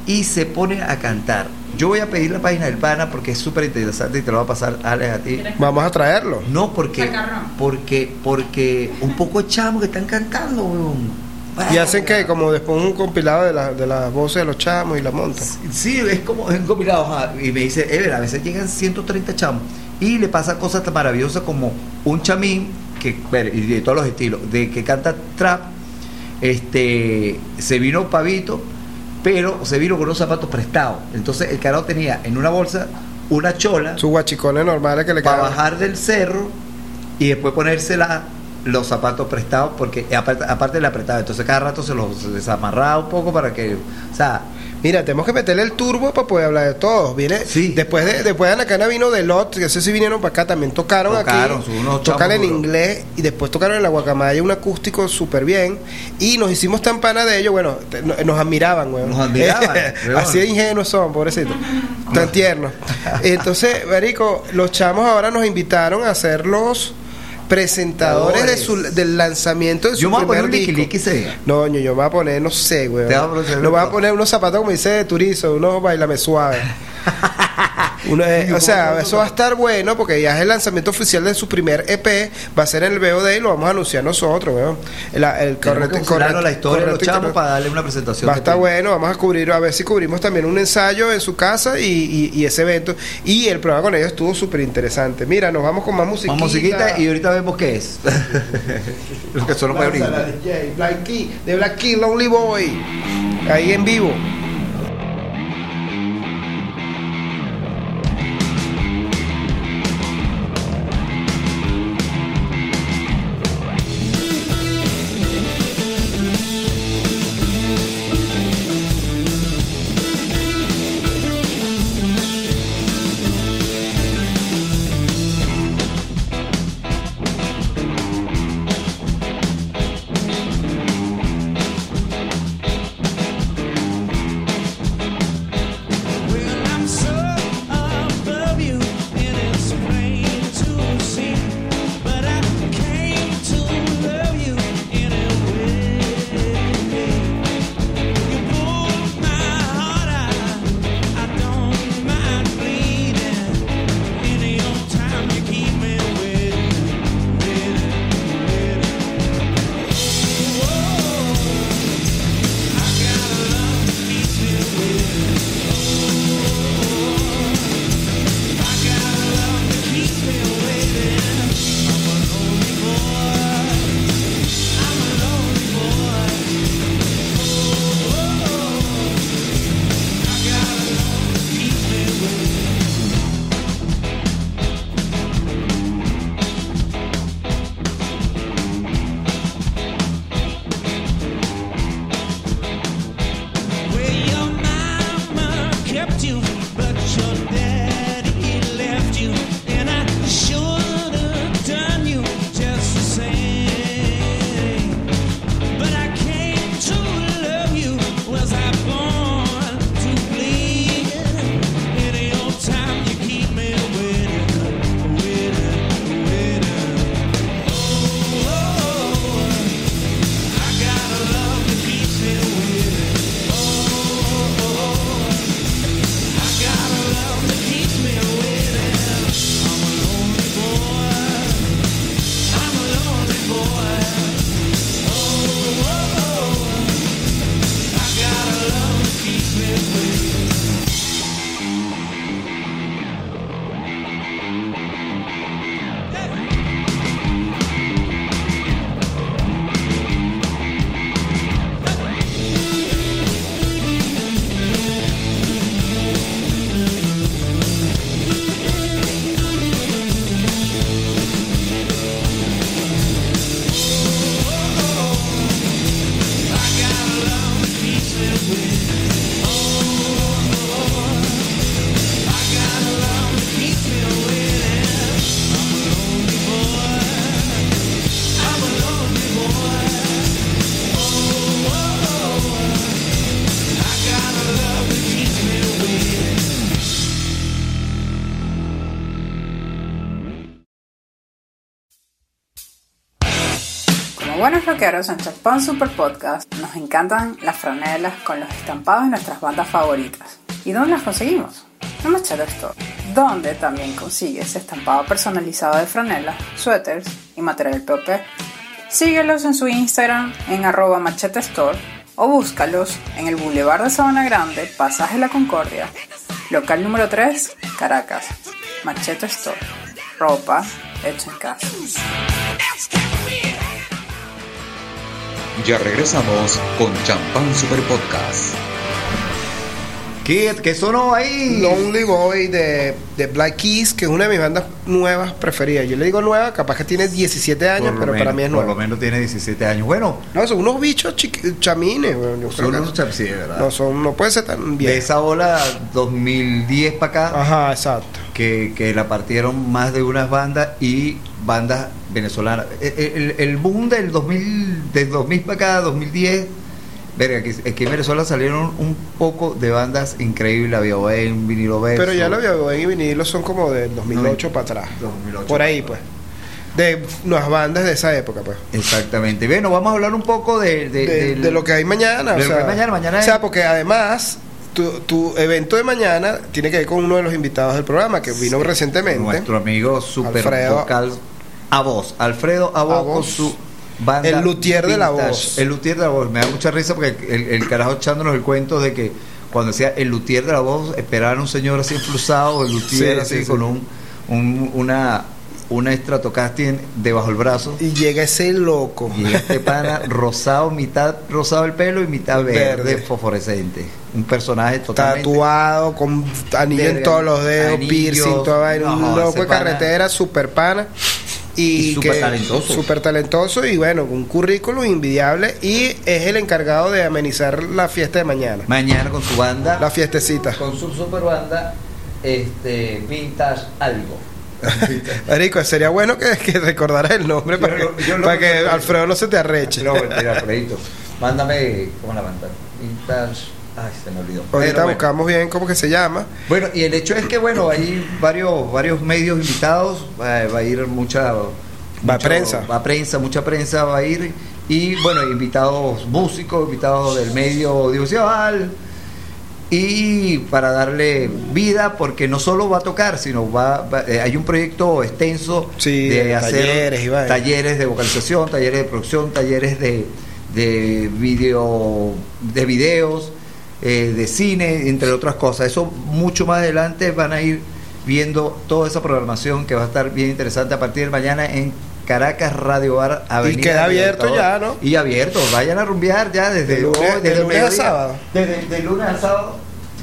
y se pone a cantar. Yo voy a pedir la página del pana porque es súper interesante y te lo va a pasar Alex a ti. Vamos a traerlo. No, porque, porque, porque un poco chamo que están cantando, weón. Y hacen que como después un compilado de, la- de las voces de los chamos y la montan. Sí, es como es un compilado. ajá. Y me dice, Ever, a veces llegan 130 chamos. Y le pasa cosas tan maravillosas como un chamín, que, ver, y de todos los estilos, de que canta trap, este se vino pavito, pero se vino con unos zapatos prestados. Entonces el carajo tenía en una bolsa una chola Sus guachicones normales que le para bajar del cerro y después ponérsela los zapatos prestados porque aparte, aparte le apretaba entonces cada rato se los desamarraba un poco para que o sea Mira, tenemos que meterle el turbo para poder hablar de todos. Viene, Sí. después de después de Anacana vino de Lot, que sé si vinieron para acá, también tocaron, Tocaron, aquí. son unos Tocan chamos en inglés y después tocaron en la Guacamaya un acústico súper bien. Y nos hicimos tan pana de ellos, bueno, te- no- nos admiraban, weón. Nos admiraban. Así de ingenuos son, pobrecitos. Tan tiernos. Entonces, Marico, los chamos ahora nos invitaron a ser los presentadores de su, del lanzamiento de su yo me voy a poner primer un disco. día. No, ño, yo me voy a poner, no sé, güey. Te voy a poner unos zapatos, como dice Turizo, unos bailame suave. Uno, eh, o sea, eso va a estar bueno porque ya es el lanzamiento oficial de su primer EP. Va a ser en el BOD y lo vamos a anunciar nosotros, weón. El, el correcto, correcto, la historia de los correcto, chamos correcto. para darle una presentación Va a de estar bueno, vamos a cubrir, a ver si cubrimos también un ensayo en su casa y, y- y ese evento. Y el programa con ellos estuvo súper interesante. Mira, nos vamos con más musiquita. Más musiquita y ahorita vemos qué es. Los que los Lánzala, favoritos. DJ, Black Key, de Black Key, Lonely Boy. Ahí en vivo. Rockeros en Chapón Super Podcast nos encantan las franelas con los estampados de nuestras bandas favoritas. ¿Y dónde las conseguimos? En Machete Store, donde también consigues estampado personalizado de franelas, suéteres y material POP. Síguelos en su Instagram en arroba Machete Store o búscalos en el Boulevard de Sabana Grande, Pasaje La Concordia, local número 3, Caracas. Machete Store, ropa hecha en casa. Ya regresamos con Champán Super Podcast. ¿Qué, qué sonó ahí? Lonely Boy de, de Black Keys, que es una de mis bandas nuevas preferidas. Yo le digo nueva, capaz que tiene 17 años, Por pero para mí es Por nueva. lo menos tiene 17 años. Bueno, No, son unos bichos chamines, creo son unos chap- sí, verdad. No, son, no puede ser tan bien. de esa ola 2010 para acá, Ajá, exacto. que, que la partieron más de unas bandas y bandas venezolanas. El, el- el boom del 2000, del 2000 para acá, 2010, verga, aquí, aquí en Venezuela salieron un poco de bandas increíbles, había en vinilo Verso. Pero ya lo veo en vinilo son como del 2008 para atrás. 2008 Por ahí, pues. De unas bandas de esa época, pues. Exactamente. Bueno, vamos a hablar un poco de, de, De, del- de lo que hay mañana. de o lo que hay mañana. Mañana o sea, porque además, tu, tu evento de mañana tiene que ver con uno de los invitados del programa que vino recientemente. Nuestro amigo super Alfredo- vocal a voz, Alfredo a voz Banda. El luthier de la voz. El luthier de la voz. Me da mucha risa porque el, el carajo echándonos el cuento de que cuando decía el luthier de la voz, esperaban un señor así enflusado, el luthier Sí, así sí, sí. con un, un- una, una Stratocaster debajo del brazo. Y llega ese loco. Y este pana rosado, mitad rosado el pelo y mitad verde, Verde. fosforescente. Un personaje totalmente Tatuado, con anillo en todos los dedos, anillos, piercing, toda vaina, no, un loco de pana- carretera, super pana. Y, Y súper talentoso. súper talentoso y bueno, un currículum invidiable. Y es el encargado de amenizar la fiesta de mañana. Mañana con su banda. La fiestecita. con su super banda este vintage algo Marico, sería bueno que, que recordaras el nombre Yo para, lo- que, para. Alfredo no se te arreche. no mentira Alfredito mándame cómo la banda vintage ay se me olvidó Ahorita Pero bueno. buscamos bien cómo que se llama. Bueno, y el hecho es que bueno hay varios varios medios invitados va, va a ir mucha Va mucho- prensa. va prensa mucha prensa va a ir y bueno invitados músicos invitados del medio audiovisual y para darle vida porque no solo va a tocar sino va, va- eh, hay un proyecto extenso Sí, de hacer talleres talleres de vocalización talleres de producción talleres de de video de videos eh, de cine entre otras cosas eso mucho más adelante van a ir viendo toda esa programación que va a estar bien interesante a partir de mañana en Caracas Radio Bar Avenida queda abierto ya, ¿no? y abierto vayan a rumbear ya desde De lunes- hoy, de desde el a sábado. desde, de lunes a sábado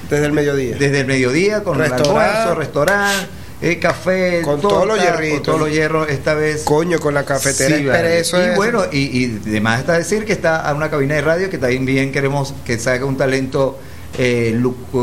Desde el mediodía. desde el mediodía con Restaurante. almuerzo, restaurante, eh, café, Con todos los hierritos. con todos los hierros esta vez. Coño, con la cafetera Sí, vale. Y bueno, y, y además está decir que está a una cabina de radio que también bien queremos que salga un talento, eh,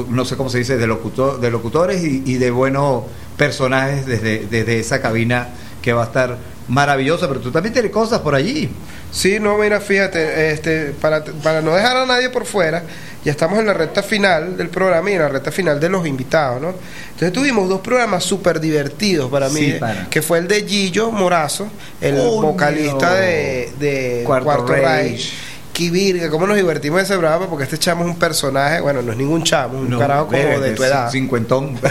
no sé cómo se dice, de, locutor, de locutores y, y de buenos personajes desde, desde esa cabina que va a estar maravillosa, pero tú también tienes cosas por allí. Sí, no, mira, fíjate, este, para, para no dejar a nadie por fuera, ya estamos en la recta final del programa y en la recta final de los invitados, ¿no? Entonces tuvimos dos programas súper divertidos para mí, Sí, eh, que fue el de Gillo Morazo, el vocalista de, de Cuarto Cuarto. Que virga, cómo nos divertimos en ese programa, porque este chamo es un personaje, bueno, no es ningún chamo, un No, carajo como de tu edad. Cincuentón.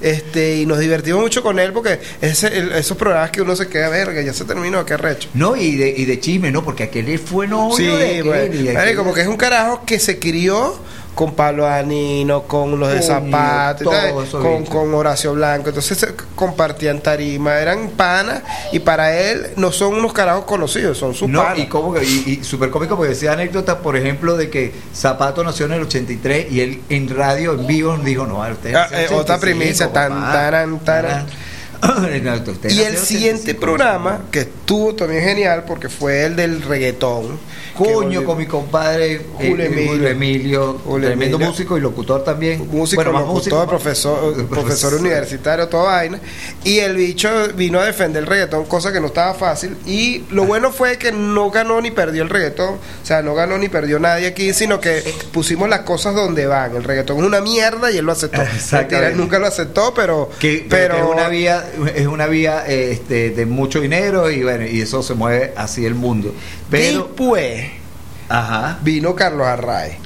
Este, y nos divertimos mucho con él porque ese, el- esos programas que uno se queda verga, ya se terminó, qué recho. no, y de, y de chisme, ¿no? Porque aquel fue novio Sí, de aquel, bueno. y aquel- Marico, como que es un carajo que se crió con Pablo Anino, con los de eso con, Horacio Blanco. Entonces se compartían tarima, eran panas y para él no son unos carajos conocidos, son sus No, panas. y como que, y, y súper cómico porque decía anécdotas, por ejemplo, de que Zapato nació en el 83 y él en radio, en vivo, dijo, no, usted Ah, eh, otra 85, primicia, tan, papá". taran, taran. No, usted Y el en siguiente 85, programa, que estuvo también genial porque fue el del reggaetón. Coño, con mi compadre eh, Julio Emilio. Julio Emilio, Julio tremendo Emilio. músico y locutor también. músico, Bueno, locutor, músico, profesor, profesor universitario, toda vaina. Y el bicho vino a defender el reggaetón, cosa que no estaba fácil. Y lo bueno fue que no ganó ni perdió el reggaetón. O sea, no ganó ni perdió nadie aquí, sino que pusimos las cosas donde van. El reggaetón es una mierda y él lo aceptó. Mentira, él nunca lo aceptó, pero. Que, pero, que es una vía es una vía eh, este, de mucho dinero y bueno, y eso se mueve así el mundo. Pero, Después ajá, vino Carlos Arraez,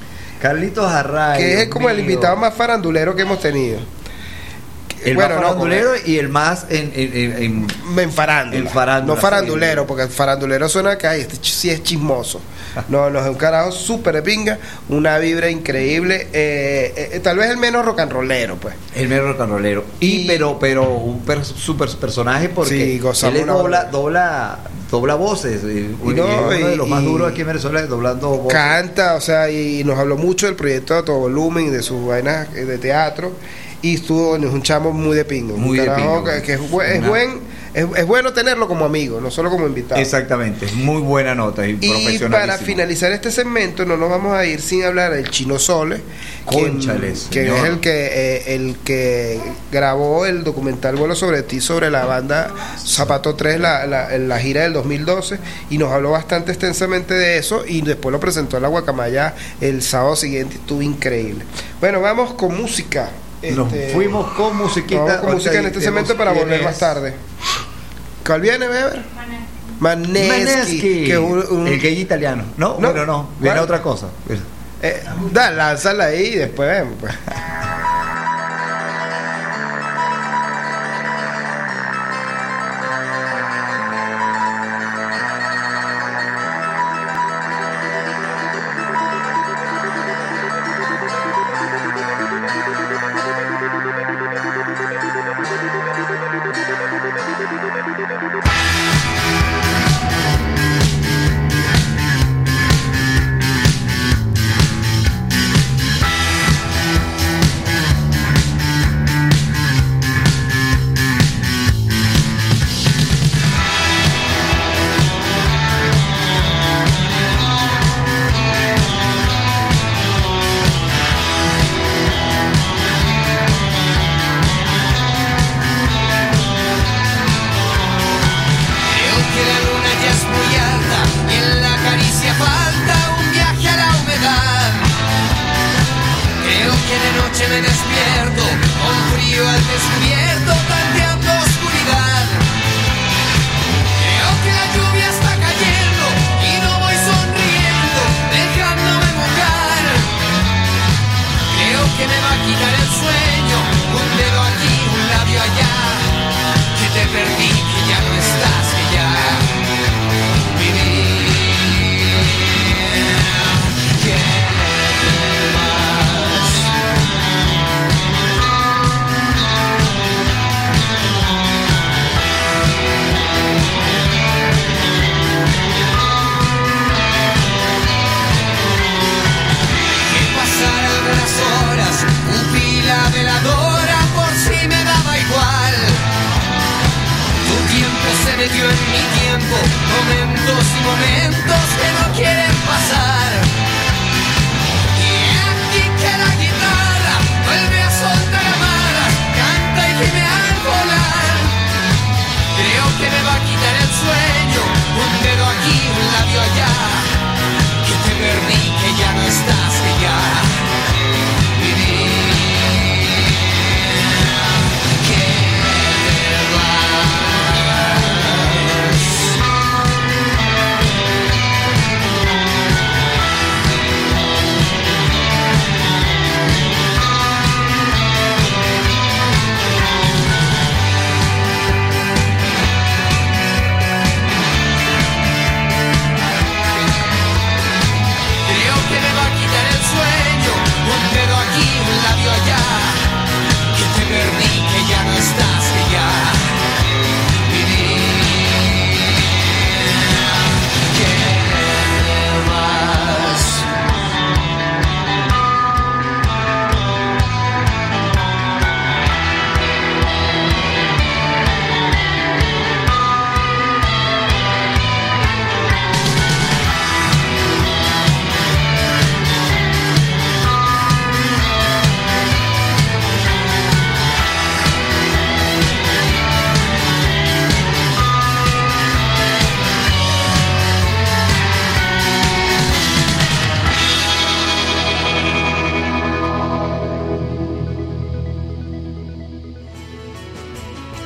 Carlitos Array. que es como el invitado más farandulero que hemos tenido. el bueno, más no, farandulero y el más en, en- en- en- En farándula. No farandulero, sí. porque farandulero suena que ay, este sí es chismoso. No, no, es un carajo súper de pinga, una vibra increíble. eh, eh, tal vez el menos rock and rollero, pues. el mero rock and rollero. Y, Y- pero, pero un per- super personaje porque Sí, él es dobla, dobla, dobla voces. Y, y no, es uno de los más duros aquí en Venezuela doblando voces. Canta, o sea, y nos habló mucho del proyecto de todo volumen de sus vainas eh, de teatro. Y estuvo, es un chamo muy de pingo. un Muy de carajo pingo. Que, que es, es buen, es, es bueno tenerlo como amigo, no solo como invitado. Exactamente, es muy buena nota y, Y para finalizar este segmento no nos vamos a ir sin hablar del Chino Sole, quien- Cónchales, que señor. es el que eh, el que grabó el documental Vuelo sobre ti sobre la banda Zapato 3 la, la, en la gira del 2012 y nos habló bastante extensamente de eso y después lo presentó en la Guacamaya el sábado siguiente, estuvo increíble. Bueno, vamos con música. Nos Este, fuimos con musiquita. Vamos con música en este segmento para volver más tarde. ¿Cuál viene, Weber? Manesky. Manesky, que es un- un- el gay italiano. No, No, bueno, no, viene otra cosa. Eh, da, lánzala ahí y después vemos. Pues.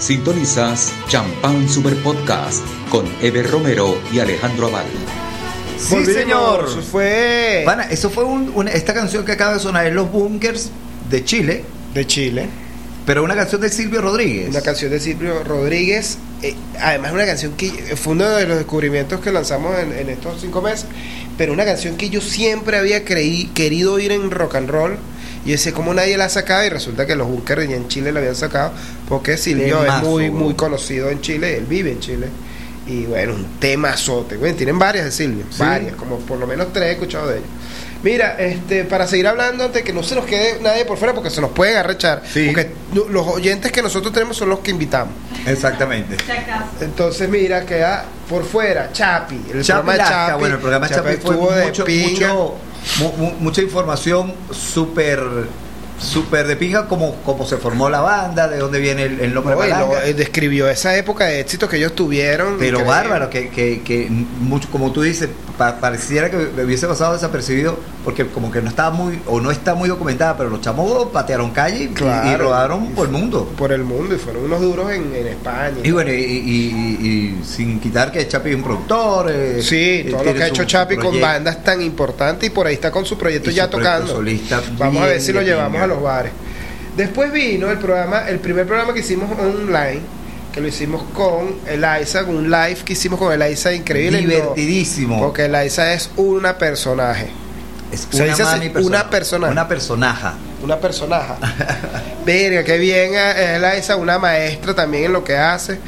Sintonizas Champán Super Podcast con Eber Romero y Alejandro Aval. Sí, Volvimos, señor. Eso fue Pana, eso fue un- una- esta canción que acaba de sonar en Los Bunkers de Chile, de Chile. pero una canción de Silvio Rodríguez. Una canción de Silvio Rodríguez. eh, además, una canción que fue uno de los descubrimientos que lanzamos en, en estos cinco meses. Pero una canción que yo siempre había creí, querido oír en rock and roll. Y decía, ¿cómo nadie la ha sacado? Y resulta que los Bunkers ya en Chile la habían sacado. Porque Silvio es muy, bro. muy conocido en Chile. Él vive en Chile. Y bueno, un temazote. Bueno, tienen varias de Silvio. Sí. Varias. Como por lo menos tres he escuchado de ellos. Mira, este, para seguir hablando, antes que no se nos quede nadie por fuera, porque se nos pueden arrechar. Sí. Porque los oyentes que nosotros tenemos son los que invitamos. Exactamente. Entonces, mira, queda por fuera Chapi. El Chapi programa de Chapi. bueno, el programa Chapi, fue estuvo de pinga. mucho, mu- mu- mucha información súper súper de pinga como, como se formó la banda, de dónde viene el, el nombre No, lo- eh, describió esa época de éxito que ellos tuvieron. Pero increíble. bárbaro, que, que, que mucho, como tú dices, pa- pareciera que hubiese pasado desapercibido, porque como que no estaba muy, o no está muy documentada, pero los chamos patearon calle y- rodaron por el mundo. Por el mundo y fueron unos duros en, en España. Y bueno, y, sin quitar que Chapi es un productor. eh, Sí, eh, todo lo que ha hecho Chapi con bandas tan importantes y por ahí está con su proyecto Y ya su proyecto tocando. solista Vamos a ver si lo llevamos. A los bares. Después vino el programa, el primer programa que hicimos online, que lo hicimos con Eliza, un live que hicimos con Eliza increíble. no, Divertidísimo. porque Eliza es una personaje. Es una mami persona- una persona. Una personaja. Una personaje. Verga, qué bien eh, Eliza, una maestra también en lo que hace.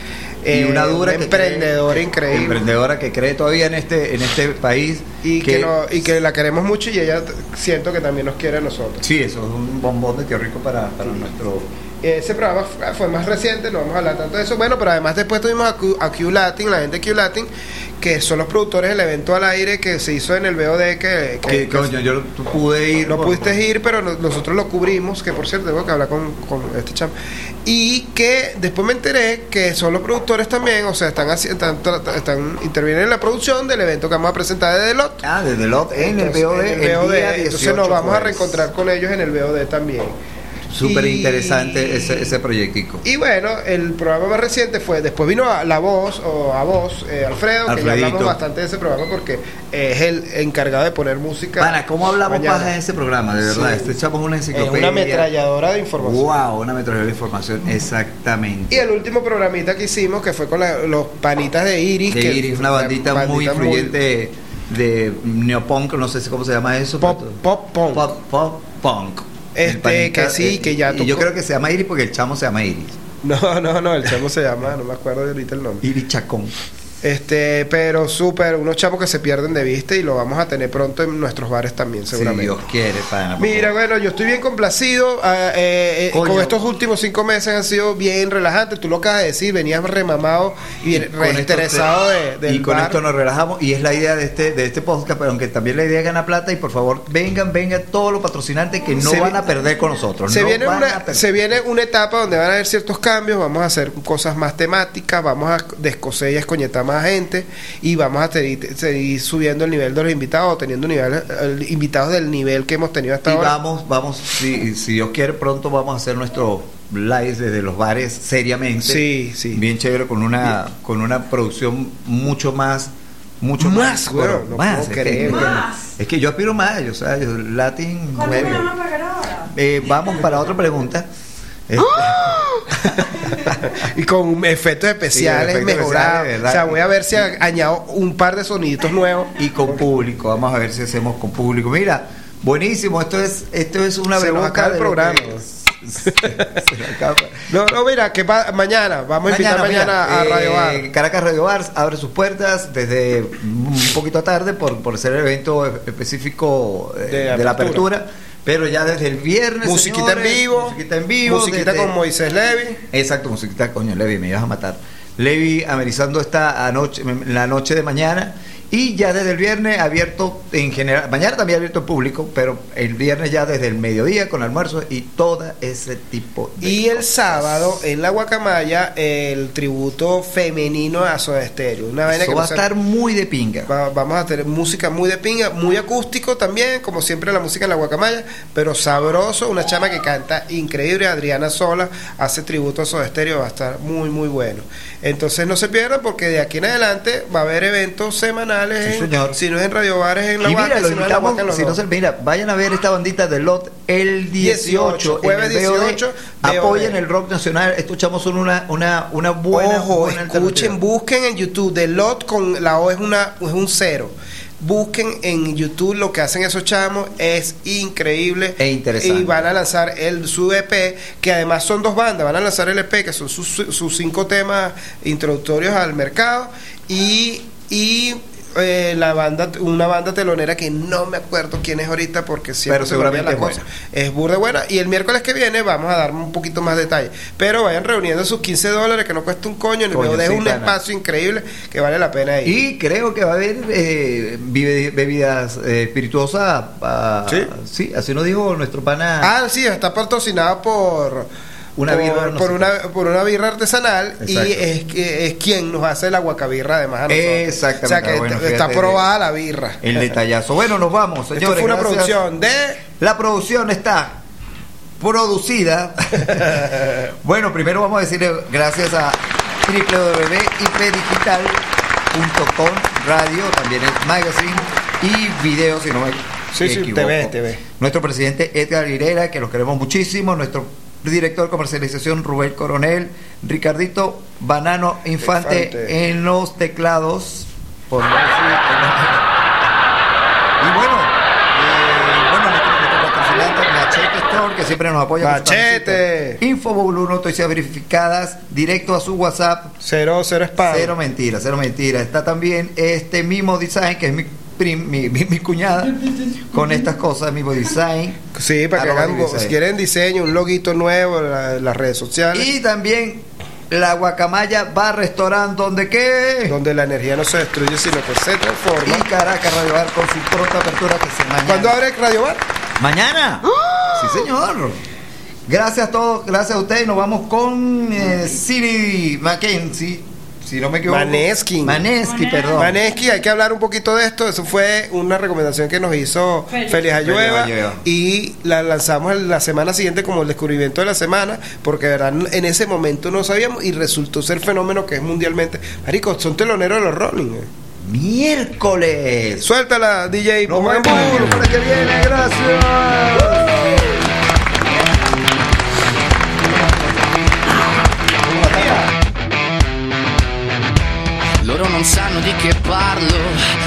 Y eh, una dura una que emprendedora cree- increíble. emprendedora que cree todavía en este en este país y que, no- y que la queremos mucho y ella siento que también nos quiere a nosotros. sí eso es un bombón de tío rico para, para nuestro Ese programa fue, más reciente, no vamos a hablar tanto de eso. Bueno, pero además después tuvimos a Q, a Q Latin, la gente de Q Latin, que son los productores del evento al aire que se hizo en el VOD, que, que- que que coño yo tú pude ir no por- pudiste ir, pero no- nosotros lo cubrimos, que por cierto tengo que hablar con, con este chamo. Y que después me enteré que son los productores también, o sea, están, están, están intervienen en la producción del evento que vamos a presentar de Delot. ah desde Lot en el VOD en el el VOD, día entonces 18 nos vamos a fue. reencontrar con ellos en el VOD también. Súper interesante ese, ese proyectico Y bueno, el programa más reciente fue, después vino a La Voz, o a Voz, eh, Alfredo, que ya hablamos bastante de ese programa porque es el encargado de poner música. Pana, ¿cómo hablamos mañana. paja en ese programa? De verdad, Sí. este echamos una Es enciclopedia. una ametralladora de información. Wow, una ametralladora de información, exactamente. Y el último programita que hicimos, que fue con la- los panitas de Iris. de que Iris, una bandita, muy influyente de neopunk, no sé cómo se llama eso. Pop, pop punk. Pop, pop punk. Este, panita, que sí, eh, que ya Y yo creo que se llama Iris porque el chamo se llama Iris. No, no, no, el chamo se llama, no me acuerdo de ahorita el nombre. Iris Chacón. Este, pero súper, unos chamos que se pierden de vista y lo vamos a tener pronto en nuestros bares también, Si seguramente. Dios quiere, pana. Mira, bueno, yo estoy bien complacido. ah, eh, eh, Coño. con estos últimos cinco meses han sido bien relajantes. Tú lo acabas de decir, venías remamado y, reinteresado te- de, del y con bar. esto nos relajamos y es la idea de este de este podcast pero aunque también la idea es ganar plata y por favor vengan vengan todos los patrocinantes que no Se van a perder con nosotros se, no viene una, se viene una etapa donde van a haber ciertos cambios, vamos a hacer cosas más temáticas, vamos a descoser y escoñetar más gente y vamos a seguir, seguir subiendo el nivel de los invitados, teniendo nivel, invitados del nivel que hemos tenido hasta y ahora. vamos vamos si, si Dios quiere pronto vamos a hacer nuestro live desde los bares seriamente Sí, sí. bien chévere con una con una producción mucho más mucho Más, más, bueno, no más, es, que, Más. es que yo aspiro más yo, o sea, yo, Latin ¿Cuánto me van a pagar ahora? Eh, vamos para otra pregunta Este, y con efectos especiales efectos mejorados. especiales, ¿verdad? o sea, voy a ver si añado un par de soniditos nuevos. y con público. Vamos a ver si hacemos con público. Mira, buenísimo. Esto es esto es una Se nos acaba el de programa. se acaba. No, no, mira, que pa- mañana, vamos a invitar mañana, mira, a eh, Radio Bar. Caracas Radio Bar abre sus puertas desde un poquito tarde por, por ser el evento específico eh, De de, la apertura. Pero ya desde el viernes. Musiquita en vivo. Musiquita en vivo. Musiquita desde- con Moisés Levy. Exacto, musiquita, coño, Levi, me ibas a matar. Levi amenizando esta anoche, la noche de mañana Y ya desde el viernes abierto en general, mañana también abierto al público, pero el viernes ya desde el mediodía con almuerzo y todo ese tipo de Y el sábado en la Guacamaya el tributo femenino a Soda Stereo. Una vaina Eso que va a estar muy de pinga. Va- vamos a tener música muy de pinga, muy acústico también, como siempre la música en la Guacamaya, pero sabroso, una chama que canta increíble, Adriana Sola, hace tributo a Soda Stereo, va a estar muy muy bueno. Entonces no se pierdan porque de aquí en adelante va a haber eventos semanales, Sí, en- señor. si no es en Radio Bares en la lo si no es en la invitamos, Guaca, en los si no dos. se mira, vayan a ver esta bandita de Lot el 18, 18, jueves en el BOD. 18, apoyen BOD. el rock nacional, escuchamos una una una buena Ojo, buena escuchen, busquen en YouTube, The Lot con la O es una es un cero. Busquen en YouTube lo que hacen esos chamos, es increíble. E interesante. Y van a lanzar el su EP, que además son dos bandas, van a lanzar el EP, que son sus, sus cinco temas introductorios al mercado, y, y eh, la banda, una banda telonera que no me acuerdo quién es ahorita porque siempre Pero se la es cosa. Es burda buena. Y el miércoles que viene vamos a dar un poquito más detalle. Pero vayan reuniendo sus 15 dólares que no cuesta un coño. Coño, es sí, un espacio increíble que vale la pena ir. Y creo que va a haber eh, bebidas eh, espirituosas. ah, ¿Sí? sí, así nos dijo nuestro pana. Ah, sí, está patrocinado por Una por, birra, una, por una birra artesanal y es que es quien nos hace la guacabirra además a nosotros. Exactamente. O sea que Bueno, está fíjate, probada la birra. el detallazo. Bueno, nos vamos, Esto señores. fue una gracias. producción de La producción está producida. bueno, primero vamos a decirle gracias a www.ipdigital.com radio, también el magazine y video, si no me Sí, sí. TV, TV. Nuestro presidente Edgar Aguilera, que los queremos muchísimo, nuestro director de comercialización Rubén Coronel, Ricardito Banano Infante, Infante. en los teclados, por no decir- y bueno, eh, bueno, patrocinante Machete Store, que siempre nos apoya. Machete. camisetas. Infobulu, noticias verificadas, directo a su WhatsApp. cero, cero spam. Cero mentira, cero mentira. Está también este mismo design, que es mi, prim- mi, mi- mi cuñada, con estas cosas, mismo design. Sí, para que hagan, si quieren diseño, un loguito nuevo la- las redes sociales. Y también la Guacamaya Bar Restaurant, donde qué. donde la energía no se destruye, sino que se transforma. Y Caracas Radio Bar con su pronta apertura que se mañana. ¿Cuándo abre Radio Bar? Mañana. Sí, señor. Gracias a todos, gracias a ustedes. Nos vamos con eh, Siri Mackenzie, si no me equivoco. Maneskin. Maneskin, perdón. Maneski, hay que hablar un poquito de esto. Eso fue una recomendación que nos hizo Félix. Félix Ayueva y la lanzamos la semana siguiente como el descubrimiento de la semana, porque de verdad en ese momento no sabíamos y resultó ser fenómeno que es mundialmente. Marico, son teloneros de los Rolling. eh. Miércoles. Suéltala, DJ. Nos vemos para que viene, gracias. Non sanno di che parlo,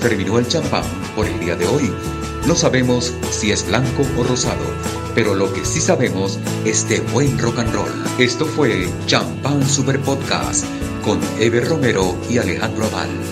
terminó el champán por el día de hoy. No sabemos si es blanco o rosado, pero lo que sí sabemos es de buen rock and roll. Esto fue Champán Super Podcast con Ever Romero y Alejandro Aval.